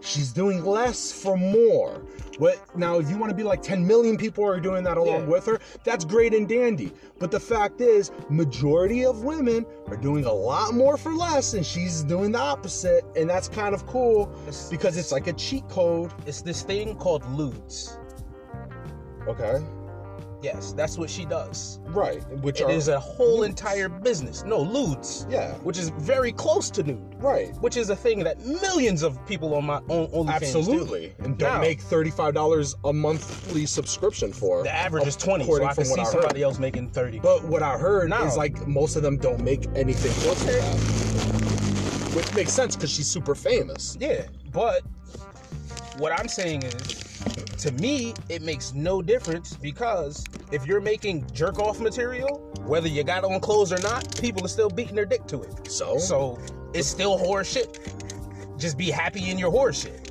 A: She's doing less for more. What now? If you want to be like 10 million people are doing that along
B: Yeah.
A: with her, that's great and dandy. But the fact is, majority of women are doing a lot more for less, and she's doing the opposite, and that's kind of cool
B: It's-
A: because it's like a cheat code.
B: It's this thing called lewds.
A: Okay,
B: Yes, that's what she does.
A: right. Which
B: It
A: are
B: is a whole
A: nudes.
B: entire business. No, lewds.
A: yeah,
B: Which is very close to nude.
A: right.
B: Which is a thing that millions of people on my own OnlyFans do.
A: Absolutely, and don't
B: Now-
A: make thirty-five dollars a monthly subscription for.
B: The average is 20, so I can
A: what
B: see
A: I heard.
B: somebody else making 30.
A: But what I heard
B: No.
A: is like most of them don't make anything close to that, which makes sense because she's super famous.
B: Yeah, but what I'm saying is, to me, it makes no difference because if you're making jerk off material, whether you got on clothes or not, people are still beating their dick to it.
A: So,
B: So it's still horror shit. Just be happy in your horror shit.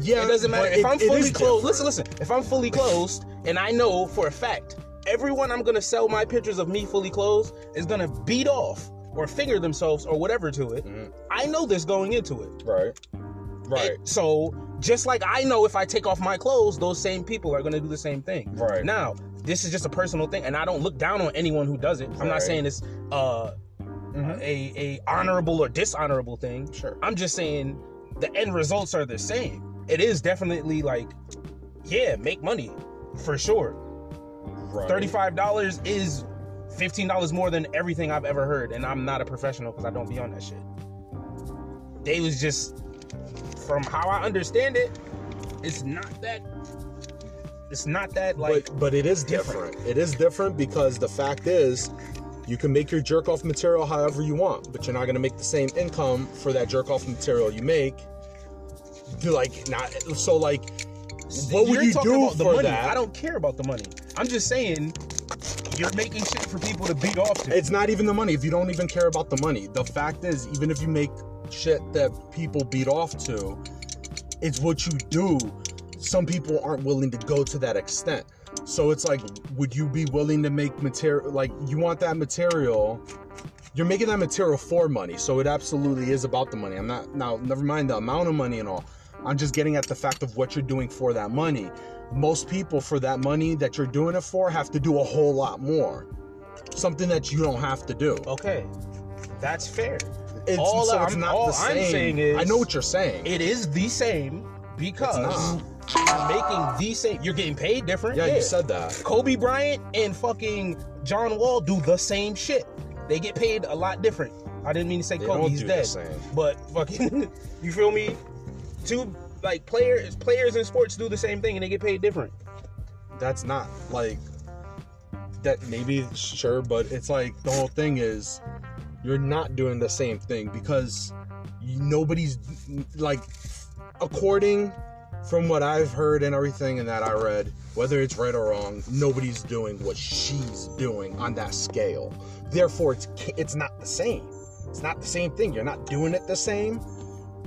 A: yeah,
B: It doesn't matter if
A: it-
B: I'm fully clothed. Listen, listen. If I'm fully clothed, and I know for a fact everyone I'm gonna sell my pictures of me fully clothed is gonna beat off or finger themselves or whatever to it.
A: Mhm.
B: I know this going into it.
A: Right, right,
B: so just like I know if I take off my clothes, those same people are gonna do the same thing.
A: Right.
B: Now, this is just a personal thing, and I don't look down on anyone who does it. I'm not saying it's uh
A: Mhm.
B: a a honorable or dishonorable thing.
A: Sure.
B: I'm just saying the end results are the same. It is definitely like, yeah, make money for sure.
A: Right.
B: Thirty-five dollars is fifteen dollars more than everything I've ever heard, and I'm not a professional because I don't be on that shit. They was just, from how I understand it, it's not that. It's not that like.
A: but but it is different. It is different because the fact is, you can make your jerk off material however you want, but you're not gonna make the same income for that jerk off material you make. Like not so like what would
B: You're
A: you
B: talking
A: do
B: about the
A: for
B: money.
A: that?
B: I don't care about the money. I'm just saying you're making shit for people to beat off to.
A: It's not even the money. If you don't even care about the money, the fact is, even if you make shit that people beat off to, it's what you do. Some people aren't willing to go to that extent. So it's like, would you be willing to make material? Like, you want that material. You're making that material for money. So it absolutely is about the money. I'm not, now, never mind the amount of money and all. I'm just getting at the fact of what you're doing for that money. Most people, for that money that you're doing it for, have to do a whole lot more something that you don't have to do.
B: okay, that's fair.
A: It's,
B: All
A: so
B: I'm-
A: it's not
B: all
A: the
B: I'm
A: same.
B: saying is-
A: I know what you're saying.
B: It is the same because you're making the same. You're getting paid different.
A: yeah, you said that.
B: Kobe Bryant and fucking John Wall do the same shit. They get paid a lot different. I didn't mean to say
A: They
B: Kobe,
A: don't
B: he's
A: do the
B: dead.
A: same.
B: But fucking, you feel me? Two like players, players in sports do the same thing and they get paid different.
A: That's not like that. Maybe sure, but it's like the whole thing is you're not doing the same thing because nobody's like according from what I've heard and everything and that I read, whether it's right or wrong, nobody's doing what she's doing on that scale. Therefore, it's it's not the same. It's not the same thing. You're not doing it the same.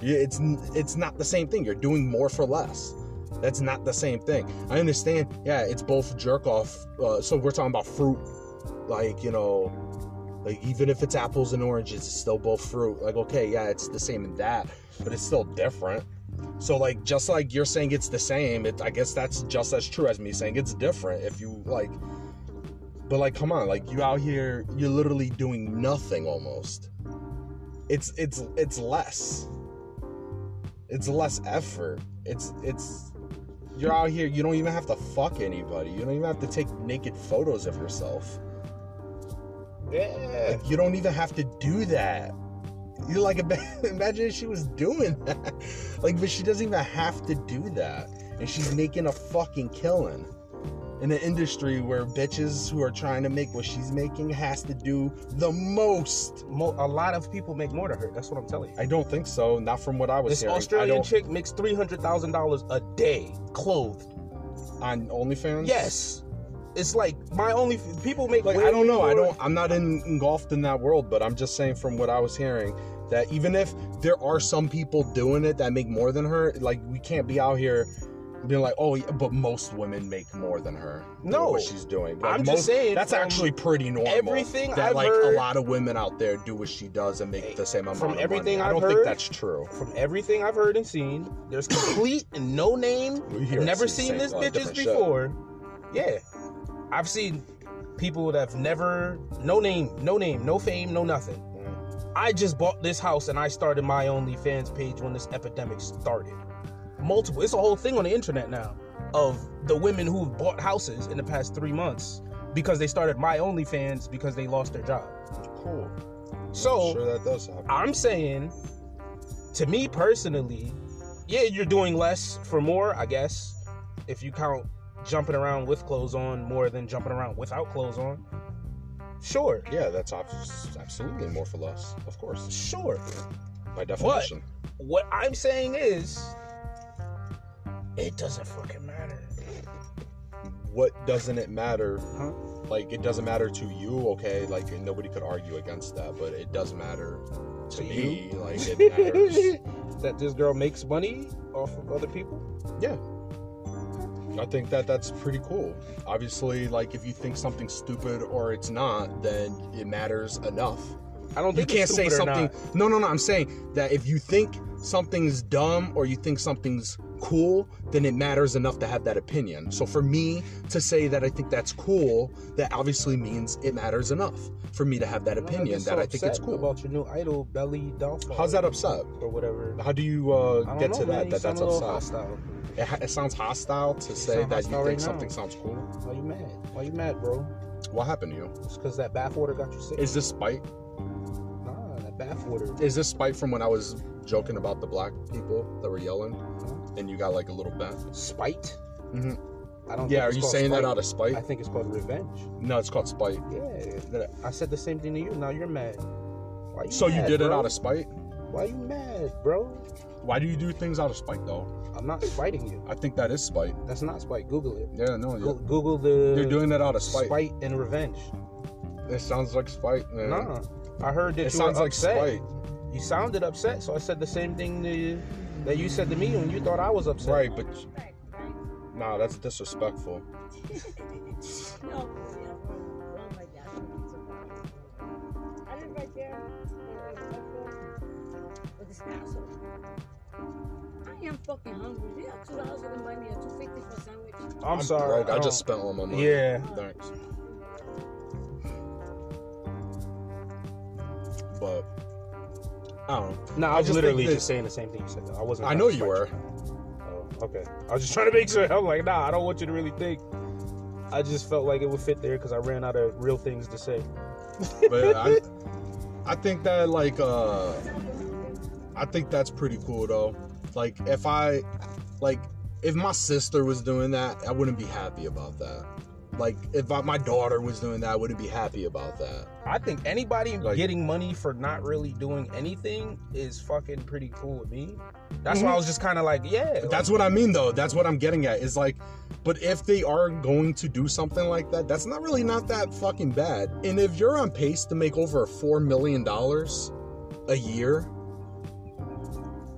A: It's it's not the same thing. You're doing more for less. That's not the same thing. I understand. Yeah, it's both jerk off. Uh, so we're talking about fruit, like you know, like even if it's apples and oranges, it's still both fruit. Like okay, yeah, it's the same in that, but it's still different. So like just like you're saying it's the same, it, I guess that's just as true as me saying it's different. If you like, but like come on, like you out here, you're literally doing nothing almost. It's it's it's less. It's less effort. It's it's you're out here. You don't even have to fuck anybody. You don't even have to take naked photos of yourself.
B: Yeah.
A: Like, you don't even have to do that. You're like imagine if she was doing that. Like, but she doesn't even have to do that, and she's making a fucking killing in an industry where bitches who are trying to make what she's making has to do the most.
B: Mo- a lot of people make more than her. That's what I'm telling you.
A: I don't think so. Not from what I was
B: This
A: hearing.
B: Australian chick makes three hundred thousand dollars a day, clothed.
A: on OnlyFans.
B: Yes, it's like my only people make.
A: like I don't know. I don't. I'm not in, engulfed in that world, but I'm just saying from what I was hearing that even if there are some people doing it that make more than her, like we can't be out here being like, oh, yeah, but most women make more than her.
B: No.
A: what she's doing. Like,
B: I'm just saying
A: that's actually pretty normal.
B: everything
A: that
B: I've
A: like
B: heard-
A: a lot of women out there do what she does and make the same amount
B: From
A: of
B: everything
A: money. I
B: I've
A: don't think
B: heard-
A: that's true.
B: From everything I've heard and seen, there's complete and no name.
A: We hear
B: I've never seen this bitches
A: shit.
B: before. Yeah, I've seen people that have never no name, no name, no fame, no nothing.
A: Mm.
B: I just bought this house and I started my OnlyFans page when this epidemic started. Multiple. It's a whole thing on the internet now of the women who've bought houses in the past three months because they started my OnlyFans because they lost their job.
A: Cool.
B: So
A: sure that does.
B: I'm saying, to me personally, yeah, you're doing less for more, I guess, if you count jumping around with clothes on more than jumping around without clothes on. Sure,
A: yeah, that's ab- absolutely more for less, of course,
B: sure.
A: by definition.
B: What I'm saying is, it doesn't fucking matter.
A: what doesn't it matter?
B: Huh?
A: Like it doesn't matter to you, okay? Like nobody could argue against that, but it does matter to,
B: To
A: me.
B: you?
A: Like it matters.
B: that this girl makes money off of other people?
A: yeah. I think that that's pretty cool. Obviously, like if you think something's stupid or it's not, then it matters enough.
B: I don't
A: You can't
B: it's
A: say something. No, no, no. I'm saying that if you think something's dumb or you think something's cool, then it matters enough to have that opinion. So for me to say that I think that's cool, that obviously means it matters enough for me to have that opinion
B: just
A: that
B: so
A: I think it's cool.
B: about your new idol, Belle Delphine.
A: How's that upset?
B: or whatever?
A: How do you uh, get
B: know,
A: to
B: man.
A: that? That that's upset.
B: hostile.
A: It, ha- it sounds hostile to say
B: sound
A: that you think
B: right now.
A: something sounds cool.
B: Why you mad? Why you mad, bro?
A: What happened to you?
B: It's because that bathwater got you sick.
A: Is this spite?
B: nah, that bathwater.
A: Is this spite from when I was joking about the black people that were yelling, and you got like a little bent?
B: Spite?
A: Mhm.
B: I don't.
A: Yeah, are you saying that out of spite?
B: I think it's called revenge.
A: No, it's called spite.
B: Yeah, I said the same thing to you. Now you're mad. Why you
A: So you
B: mad,
A: did it out of spite?
B: Why you mad, bro?
A: Why do you do things out of spite though?
B: I'm not spiting you.
A: I think that is spite.
B: That's not spite. Google it.
A: Yeah, no.
B: Go- Google the.
A: You're doing that out of spite.
B: spite and revenge.
A: It sounds like spite, man.
B: Nah, I heard that
A: it
B: you
A: sounds
B: were
A: like spite.
B: You sounded upset, so I said the same thing to you, that you said to me when you thought I was upset.
A: Right, but nah, that's disrespectful.
D: No, yeah. My God. It's okay. I live right there. With this asshole. I am fucking hungry. Two dollars to buy me a two fifty for a sandwich.
B: I'm, sorry.
A: I,
B: don't-
A: just spent all my money.
B: Yeah.
A: Thanks. But I don't know.
B: No, I
A: I
B: was literally
A: that-
B: just saying the same thing you said. Though. I wasn't.
A: I know you were.
B: Oh, okay. I was just trying to make sure. I'm like, nah, I don't want you to really think. I just felt like it would fit there because I ran out of real things to say.
A: But I, I think that like uh, I think that's pretty cool though. Like if I, like if my sister was doing that, I wouldn't be happy about that. Like if I, my daughter was doing that, I wouldn't be happy about that.
B: I think anybody
A: Like-
B: getting money for not really doing anything is fucking pretty cool with me. That's why
A: Mhm.
B: I was just kind of like, yeah.
A: That's what I mean though. That's what I'm getting at. Is like, but if they are going to do something like that, that's not really not that fucking bad. And if you're on pace to make over four million dollars a year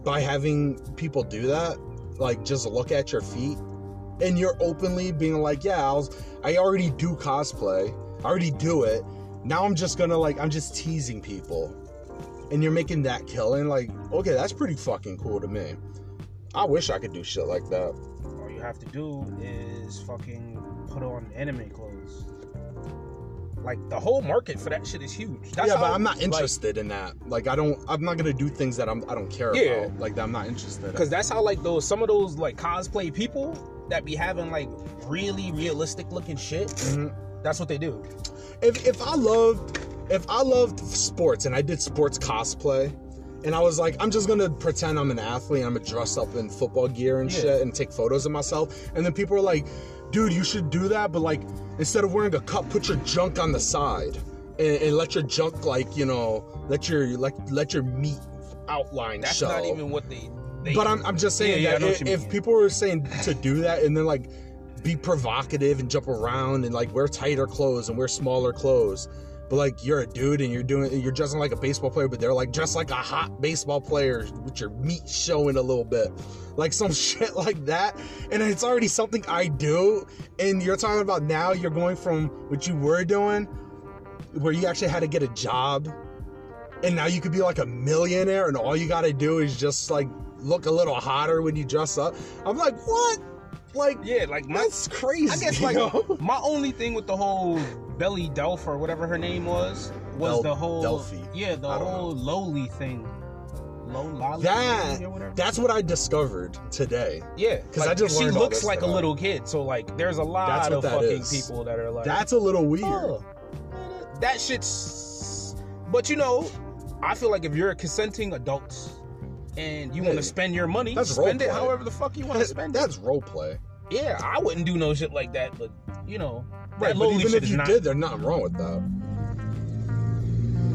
A: by having people do that, like just look at your feet, and you're openly being like, yeah, I was, I already do cosplay, I already do it. Now I'm just gonna like, I'm just teasing people, and you're making that killing. Like, okay, that's pretty fucking cool to me. I wish I could do shit like that.
B: All you have to do is fucking put on anime clothes. Like the whole market for that shit is huge. That's
A: yeah, but I'm not
B: like,
A: interested in that. Like, I don't. I'm not gonna do things that I'm. I don't care
B: Yeah.
A: about. Like, that I'm not interested.
B: Because
A: in.
B: that's how like those some of those like cosplay people that be having like really realistic looking shit.
A: Mhm.
B: That's what they do.
A: If if I loved, if I loved sports and I did sports cosplay, and I was like, I'm just gonna pretend I'm an athlete. I'm gonna dress up in football gear and
B: Yeah.
A: shit and take photos of myself. And then people are like, dude, you should do that, but like instead of wearing a cup, put your junk on the side. And, and let your junk like you know let your like let your meat outline
B: That's
A: show.
B: not even what they. They
A: But I'm, I'm just saying
B: Yeah, yeah,
A: that
B: know
A: if, if people were saying to do that and then like be provocative and jump around and like wear tighter clothes and wear smaller clothes, but like you're a dude and you're doing you're dressing like a baseball player, but they're like dressed like a hot baseball player with your meat showing a little bit, like some shit like that, and it's already something I do, and you're talking about now you're going from what you were doing, where you actually had to get a job and now you could be like a millionaire and all you gotta do is just like look a little hotter when you dress up i'm like what like
B: yeah, like my
A: that's crazy
B: I guess like
A: know?
B: my only thing with the whole Belly Delph or whatever her name was was
A: Del-
B: the whole
A: Delphi.
B: yeah the whole loli thing. Low
A: That- that's what i discovered today
B: yeah,
A: 'cause
B: like,
A: I just
B: she looks like a little kid. So like, there's a lot
A: That's
B: of fucking
A: is.
B: people that are like
A: that's a little weird
B: Oh, that shit's. But you know, I feel like if you're a consenting adult and you want to spend your money,
A: That's
B: spend it however the fuck you want to spend it.
A: that's role play
B: Yeah, I wouldn't do no shit like that, but you know,
A: right but even if you
B: not.
A: did there's nothing wrong with that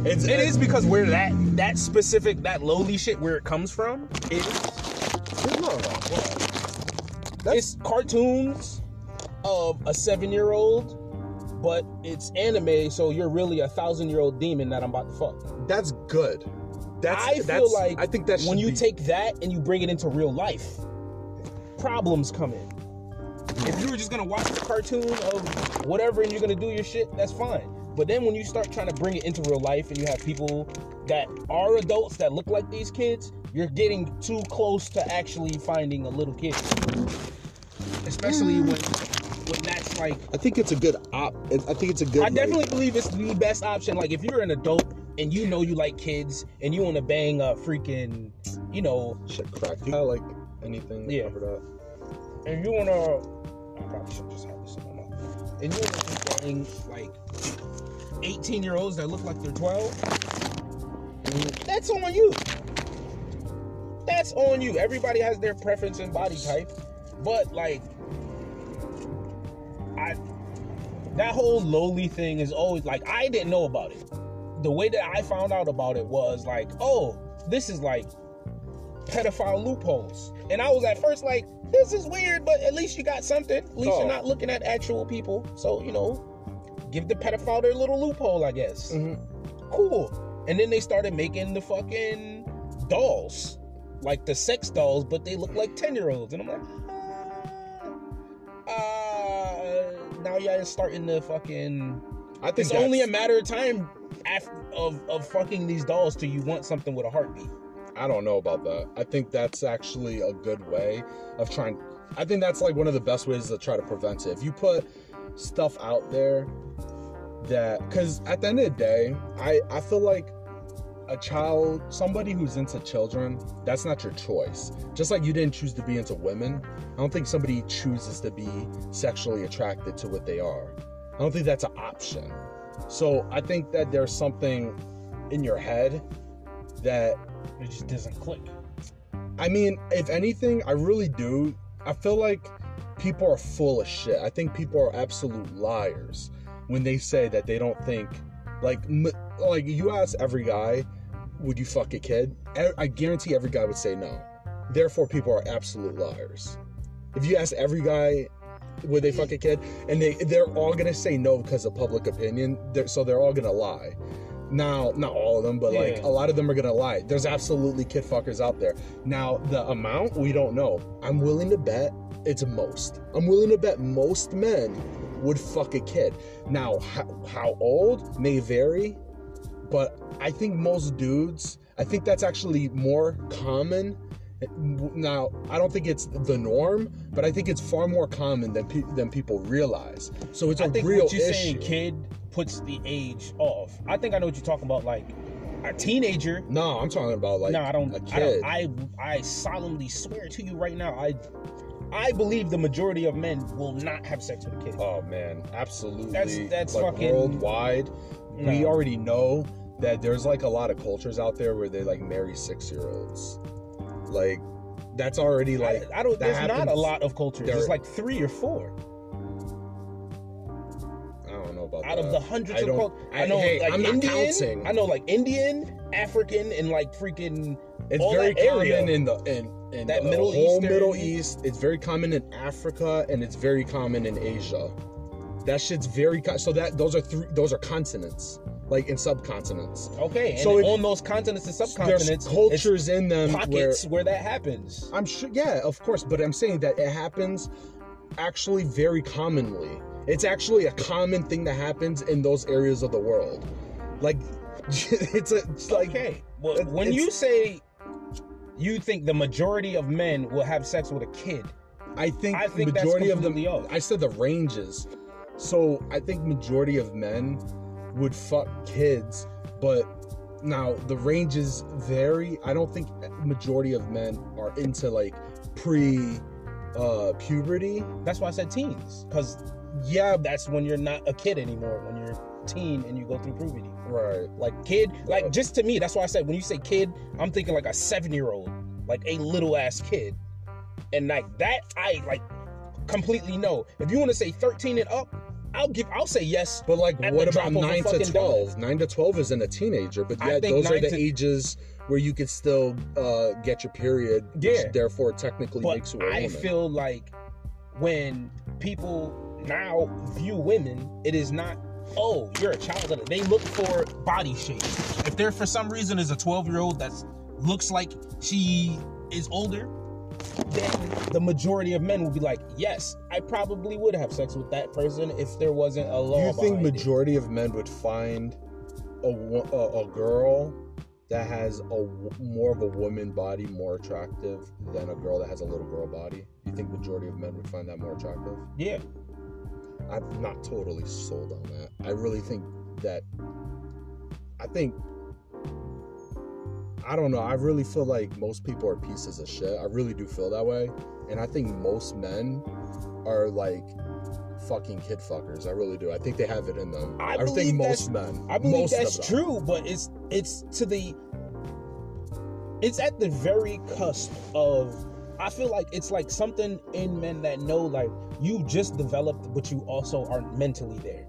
A: it's,
B: It is because where that that specific that loli shit where it comes from is
A: no, no,
B: it's cartoons of a seven year old, but it's anime, so you're really a thousand year old demon that I'm about to fuck.
A: that's good that's
B: I feel
A: that's,
B: like
A: i think that
B: when you
A: be-
B: take that and you bring it into real life, problems come in. If you were just gonna watch the cartoon of whatever and you're gonna do your shit, that's fine. But then when you start trying to bring it into real life and you have people that are adults that look like these kids, you're getting too close to actually finding a little kid. Especially mm. when when that's like
A: I think it's a good op. I think it's a good.
B: I
A: like-
B: definitely believe it's the best option. Like if you're an adult and you know you like kids and you want to bang a freaking, you know,
A: shit crack. You got like anything
B: Yeah.
A: cover that?
B: and you want to, I probably should just have this in my mouth. And you want to bang like 18 year olds that look like they're 12. That's on you. That's on you. Everybody has their preference and body type, but like, I that whole loli thing is always like I didn't know about it. The way that I found out about it was like, oh, this is like pedophile loopholes. And I was at first like, this is weird, but at least you got something. At least
A: Oh.
B: you're not looking at actual people. So, you know, give the pedophile their little loophole, I guess.
A: Mhm.
B: Cool. And then they started making the fucking dolls. Like the sex dolls, but they look like 10 year olds. And I'm like, uh, uh, now y'all starting to fucking
A: I think
B: it's only a matter of time of, of fucking these dolls till you want something with a heartbeat.
A: I don't know about that. I think that's actually a good way of trying. I think that's like one of the best ways to try to prevent it. If you put stuff out there that, because at the end of the day, I I feel like a child, somebody who's into children, that's not your choice. Just like you didn't choose to be into women, I don't think somebody chooses to be sexually attracted to what they are. I don't think that's an option. So I think that there's something in your head that
B: It just doesn't click.
A: I mean, if anything, I really do. I feel like people are full of shit. I think people are absolute liars when they say that they don't think, like, like you ask every guy, would you fuck a kid? I guarantee every guy would say no. Therefore, people are absolute liars. If you ask every guy, would they fuck a kid, and they they're all gonna say no because of public opinion. They're, so they're all gonna lie. Now, not all of them, but like
B: Yeah.
A: a lot of them are gonna lie. There's absolutely kid fuckers out there. Now, the amount we don't know. I'm willing to bet it's most. I'm willing to bet most men would fuck a kid. Now, how, how old may vary, but I think most dudes. I think that's actually more common. Now, I don't think it's the norm, but I think it's far more common than pe- than people realize. So it's a
B: I think
A: real
B: what you're
A: issue.
B: saying, kid, puts the age off. I think I know what you're talking about. Like a teenager.
A: No, I'm talking about like
B: no, I don't.
A: a
B: I
A: kid.
B: don't. I I solemnly swear to you right now. I I believe the majority of men will not have sex with a kid.
A: Oh man, absolutely.
B: That's- that's
A: like
B: fucking-
A: worldwide. We already know that there's like a lot of cultures out there where they like marry six year olds. Like that's already like
B: I, I don't. There's not a lot of cultures.
A: there-
B: There's like three or four
A: I don't know about that.
B: out
A: that.
B: of the hundreds
A: I
B: of cultures. I,
A: I-
B: know
A: hey,
B: like
A: I'm not
B: Indian.
A: counting.
B: I know like Indian, African, and like freaking
A: It's very
B: that area.
A: common in the in, in
B: That
A: the
B: Middle
A: whole
B: Eastern-
A: Middle East. It's very common in Africa and it's very common in Asia. That shit's very co- so that those are three those are continents like in subcontinents.
B: Okay, and
A: So it-
B: on those continents and subcontinents,
A: cultures in them where
B: pockets where, that happens.
A: I'm sure, yeah, of course, but I'm saying that it happens actually very commonly. It's actually a common thing that happens in those areas of the world. Like, it's a it's like
B: okay, well, when you say you think the majority of men will have sex with a kid,
A: I think,
B: I think that's
A: majority of them.
B: off.
A: I said the ranges, so I think majority of men would fuck kids, but now the ranges vary. I don't think majority of men are into like pre uh puberty.
B: that's why I said teens, because
A: Yeah,
B: that's when you're not a kid anymore. When you're teen and you go through puberty,
A: right.
B: like kid, like just to me, that's why I said when you say kid, I'm thinking like a seven year old, like a little ass kid, and like that I like completely know. If you want to say 13 and up, I'll give, I'll say yes.
A: But like, what about
B: drop of a
A: nine to twelve? Nine to twelve isn't a teenager, but
B: yeah,
A: those are the
B: to-
A: ages where you could still uh, get your period. which
B: Yeah.
A: therefore, technically
B: But
A: makes you a
B: I
A: woman.
B: feel like when people now view women, it is not, oh, you're a child. of the-" They look for body shape. If there for some reason is a 12 year old that looks like she is older, then the majority of men will be like, yes, I probably would have sex with that person if there wasn't a law.
A: Do you think
B: behind it."
A: majority of men would find a, a, a girl that has a more of a woman body more attractive than a girl that has a little girl body? Do you think majority of men would find that more attractive?
B: Yeah,
A: I'm not totally sold on that. I really think that I think I don't know. I really feel like most people are pieces of shit. I really do feel that way. And I think most men are like fucking kid fuckers. I really do. I think they have it in them.
B: I
A: think
B: believe
A: most men.
B: I believe
A: most
B: that's true, but it's it's to the it's at the very cusp of I feel like it's like something in men that know like you just developed but you also aren't mentally there.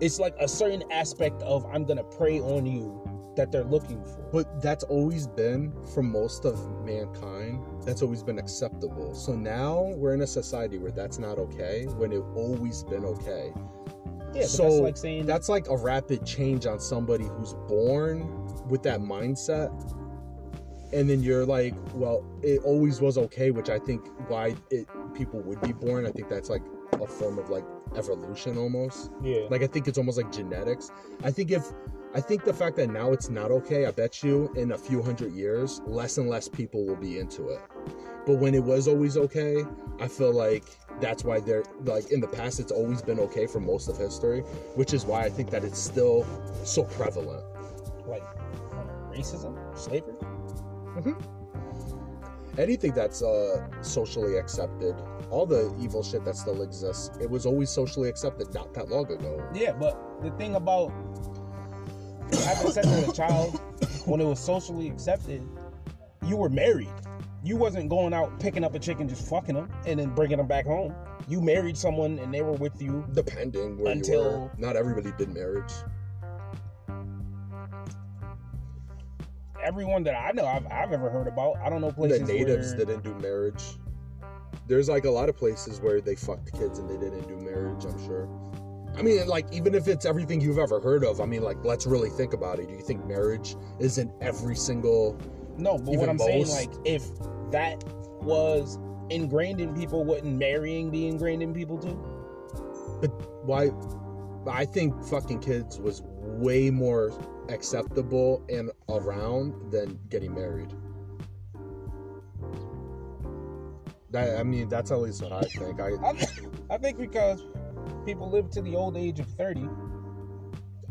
B: It's like a certain aspect of I'm gonna prey on you that they're looking for.
A: But that's always been, for most of mankind, that's always been acceptable. So now we're in a society where that's not okay, when it always been okay.
B: Yeah,
A: so
B: that's like saying
A: that's like a rapid change on somebody who's born with that mindset. And then you're like, well, it always was okay, which I think why it people would be born. I think that's like a form of like evolution almost.
B: yeah.
A: Like I think it's almost like genetics. I think if I think the fact that now it's not okay, I bet you in a few hundred years, less and less people will be into it. But when it was always okay, I feel like that's why they're like in the past it's always been okay for most of history, which is why I think that it's still so prevalent.
B: like racism, slavery.
A: Anything that's uh socially accepted, all the evil shit that still exists, it was always socially accepted not that long ago.
B: Yeah, but the thing about having sex with a child when it was socially accepted, you were married. You wasn't going out picking up a chick and just fucking them and then bringing them back home. You married someone and they were with you.
A: Depending where you
B: Until-
A: were. Not everybody did marriage.
B: Everyone that I know, I've, I've ever heard about. I don't know places
A: the natives
B: where,
A: didn't do marriage. There's like a lot of places where they fucked kids and they didn't do marriage, I'm sure. I mean, like, even if it's everything you've ever heard of, I mean, like, let's really think about it. Do you think marriage is in every single.
B: No, but what I'm saying, like, if that was ingrained in people, wouldn't marrying be ingrained in people too?
A: But why? I think fucking kids was way more acceptable and around than getting married. That, I mean, that's at least what I think. I,
B: I, I think because people live to the old age of 30,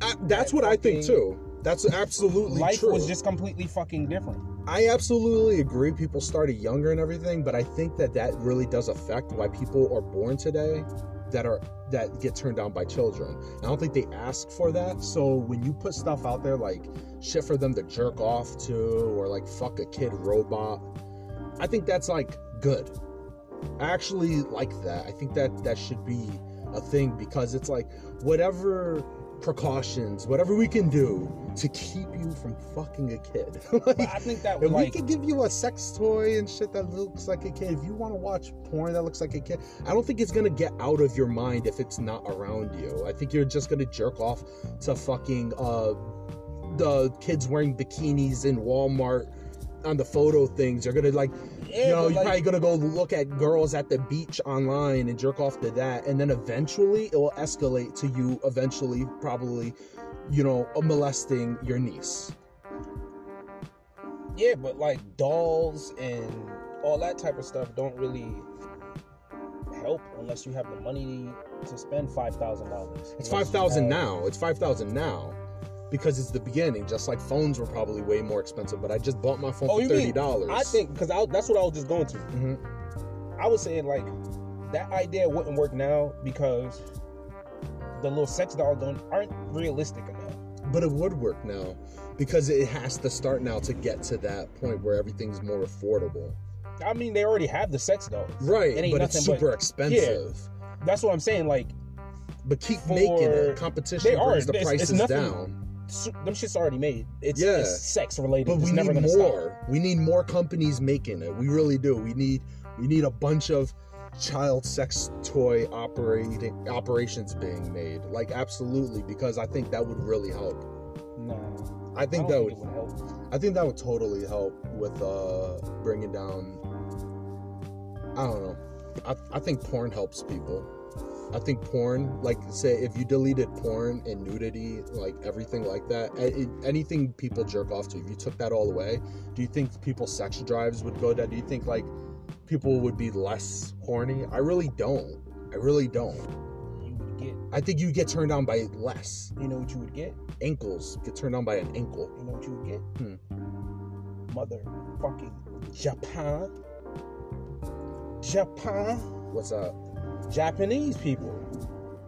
A: I that's what I think too. That's absolutely
B: life
A: true.
B: was just completely fucking different.
A: I absolutely agree. People started younger and everything, but I think that that really does affect why people are born today that are that get turned down by children. I don't think they ask for that. So when you put stuff out there like shit for them to jerk off to or like fuck a kid robot, I think that's like good. I actually like that. I think that that should be a thing because it's like whatever precautions, whatever we can do to keep you from fucking a kid. Like,
B: I think that
A: if
B: would
A: we could give you a sex toy and shit that looks like a kid, if you want to watch porn that looks like a kid, I don't think it's gonna get out of your mind if it's not around you. I think you're just gonna jerk off to fucking uh the kids wearing bikinis in Walmart on the photo things. You're gonna like
B: No,
A: you're
B: like-
A: probably gonna go look at girls at the beach online and jerk off to that, and then eventually it will escalate to you eventually probably, you know, molesting your niece.
B: yeah, but like dolls and all that type of stuff don't really help unless you have the money to spend five thousand dollars.
A: It's five thousand now. It's five thousand now. Because it's the beginning, just like phones were probably way more expensive. But I just bought my phone
B: Oh,
A: for thirty dollars.
B: I think because that's what I was just going to.
A: hmm
B: I was saying like that idea wouldn't work now because the little sex dolls don't aren't realistic enough.
A: But it would work now because it has to start now to get to that point where everything's more affordable.
B: I mean, they already have the sex dolls.
A: Right,
B: It
A: but it's
B: nothing but-
A: super expensive.
B: That's what I'm saying. Like
A: But keep
B: For-
A: making it. Competition
B: They are.
A: brings the
B: It's-
A: prices
B: it's nothing-
A: down.
B: Su- them shit's already made. It's,
A: Yeah.
B: it's sex related.
A: But we
B: never
A: need
B: gonna
A: more.
B: stop.
A: We need more companies making it. We really do. We need we need a bunch of child sex toy operating operations being made. Like absolutely, because I think that would really help.
B: No,
A: I think
B: I
A: that
B: don't
A: would.
B: think it would help.
A: I think that would totally help with uh bringing down I don't know. I, I think porn helps people. I think porn, like say, if you deleted porn and nudity, like everything like that, anything people jerk off to, if you took that all away, do you think people's sex drives would go down? Do you think like people would be less horny? I really don't. I really don't.
B: You would get,
A: I think you get turned on by less.
B: you know what you would get?
A: Ankles get turned on by an ankle.
B: You know what you would get?
A: Hmm.
B: Motherfucking Japan. Japan.
A: What's up?
B: Japanese people.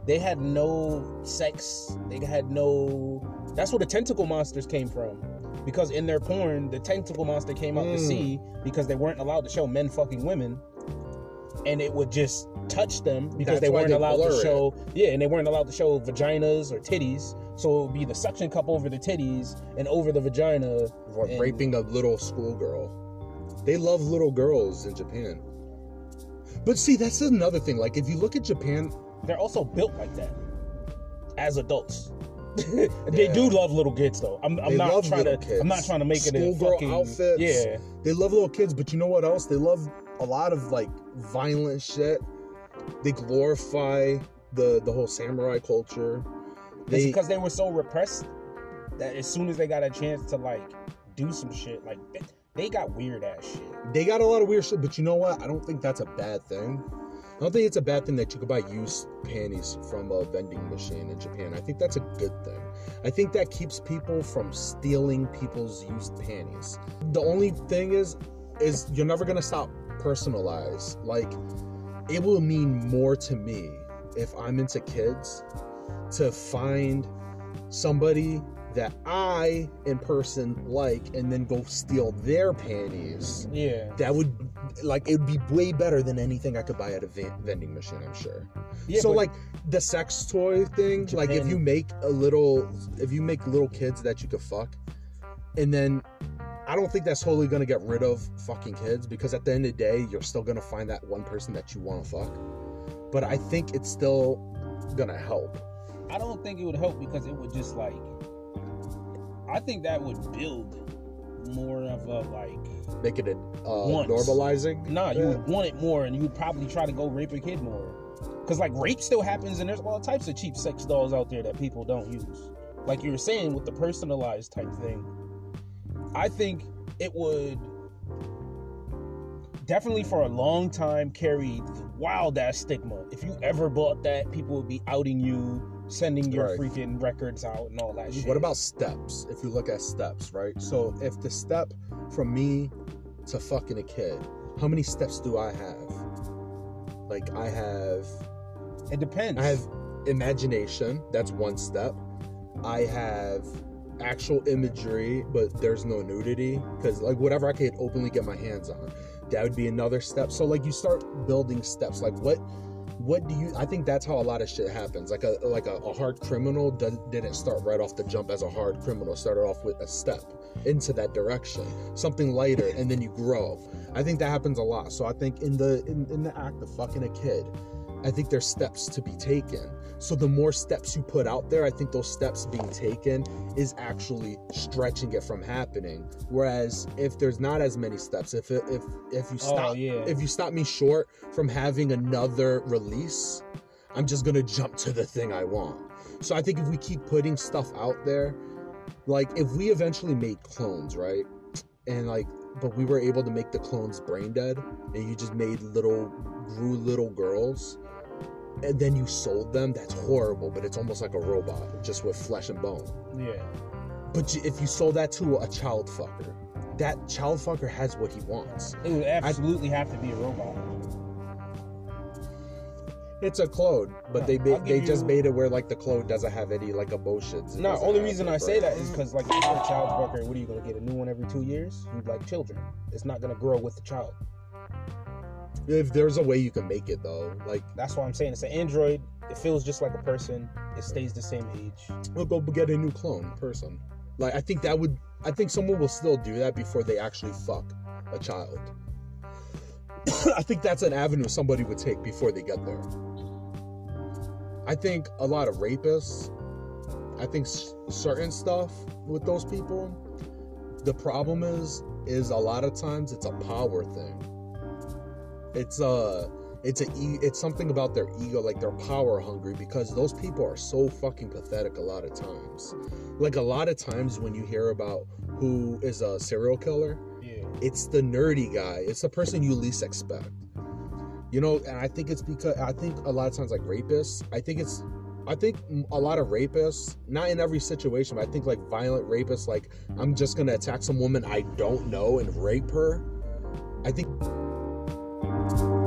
B: They had no sex. They had no. That's where the tentacle monsters came from. Because in their porn, the tentacle monster came out
A: Mm.
B: to sea because they weren't allowed to show men fucking women. And it would just touch them because
A: That's
B: they weren't
A: they
B: allowed to
A: it.
B: show. Yeah, and they weren't allowed to show vaginas or titties. So it would be the suction cup over the titties and over the vagina.
A: For
B: And-
A: raping a little schoolgirl. They love little girls in Japan. But see, that's another thing. Like, if you look at Japan,
B: They're also built like that as adults. they
A: Yeah.
B: do love little kids though. I'm, I'm not trying to.
A: kids.
B: I'm not trying to make it a
A: Schoolgirl
B: fucking
A: outfits.
B: Yeah,
A: they love little kids, but you know what else? They love a lot of like violent shit. They glorify the the whole samurai culture.
B: it's because they were so repressed that as soon as they got a chance to like do some shit, like they, got weird ass shit.
A: they got a lot of weird shit, but you know what? I don't think that's a bad thing. I don't think it's a bad thing that you could buy used panties from a vending machine in Japan. I think that's a good thing. I think that keeps people from stealing people's used panties. The only thing is, is you're never gonna stop personalize. Like, it will mean more to me if I'm into kids to find somebody that I in person like and then go steal their panties
B: Yeah,
A: that would like it would be way better than anything I could buy at a ven- vending machine. I'm sure.
B: yeah.
A: so like the sex toy thing, like if you make a little, if you make little kids that you could fuck, and then I don't think that's totally gonna get rid of fucking kids because at the end of the day, you're still gonna find that one person that you want to fuck. But I think it's still gonna help.
B: I don't think it would help because it would just like. I think that would build more of a like.
A: Make it uh,
B: Once.
A: normalizing.
B: Nah, you would want it more, and you would probably try to go rape a kid more. Cause like rape still happens, and there's all types of cheap sex dolls out there that people don't use. Like you were saying with the personalized type thing, I think it would definitely for a long time carry the wild ass stigma. If you ever bought that, people would be outing you, sending your
A: Right.
B: freaking records out and all that shit.
A: What about steps? If you look at steps, right? So if the step from me to fucking a kid, how many steps do I have? Like I have
B: it? Depends.
A: I have imagination, that's one step. I have actual imagery, but there's no nudity because like whatever I could openly get my hands on, that would be another step. So like you start building steps. Like what what do you I think that's how a lot of shit happens. Like a like a, a hard criminal does, didn't start right off the jump as a hard criminal. Started off with a step into that direction, something lighter, and then you grow. I think that happens a lot. So I think in the in, in the act of fucking a kid, I think there's steps to be taken. So the more steps you put out there, I think those steps being taken is actually stretching it from happening. Whereas if there's not as many steps, if it, if if you
B: Oh,
A: stop
B: yeah.
A: if you stop me short from having another release, I'm just gonna jump to the thing I want. So I think if we keep putting stuff out there, like if we eventually made clones, right? And like but we were able to make the clones brain dead and you just made little grew little girls and then you sold them that's horrible but it's almost like a robot just with flesh and bone
B: yeah.
A: but if you sold that to a child fucker that child fucker has what he wants
B: It would absolutely have to be a robot.
A: it's a clone but they ma-
B: give
A: they just made it where like the clone doesn't have any like emotions
B: No, only reason I say that is because like if you're a child fucker, what are you gonna get a new one every two years? You like children. It's not gonna grow with the child.
A: If there's a way you can make it though like
B: That's why I'm saying it's an android. It feels just like a person. It stays the same age.
A: we'll go get a new clone person like i think that would i think someone will still do that before they actually fuck a child i think that's an avenue somebody would take before they get there i think a lot of rapists i think s- certain stuff with those people the problem is is a lot of times it's a power thing It's uh it's a it's something about their ego, like they're power hungry because those people are so fucking pathetic a lot of times. Like a lot of times when you hear about who is a serial killer,
B: Yeah.
A: it's the nerdy guy. It's the person you least expect. You know, and I think it's because I think a lot of times like rapists, I think it's I think a lot of rapists, not in every situation, but I think like violent rapists, like I'm just gonna attack some woman I don't know and rape her. I think Bye.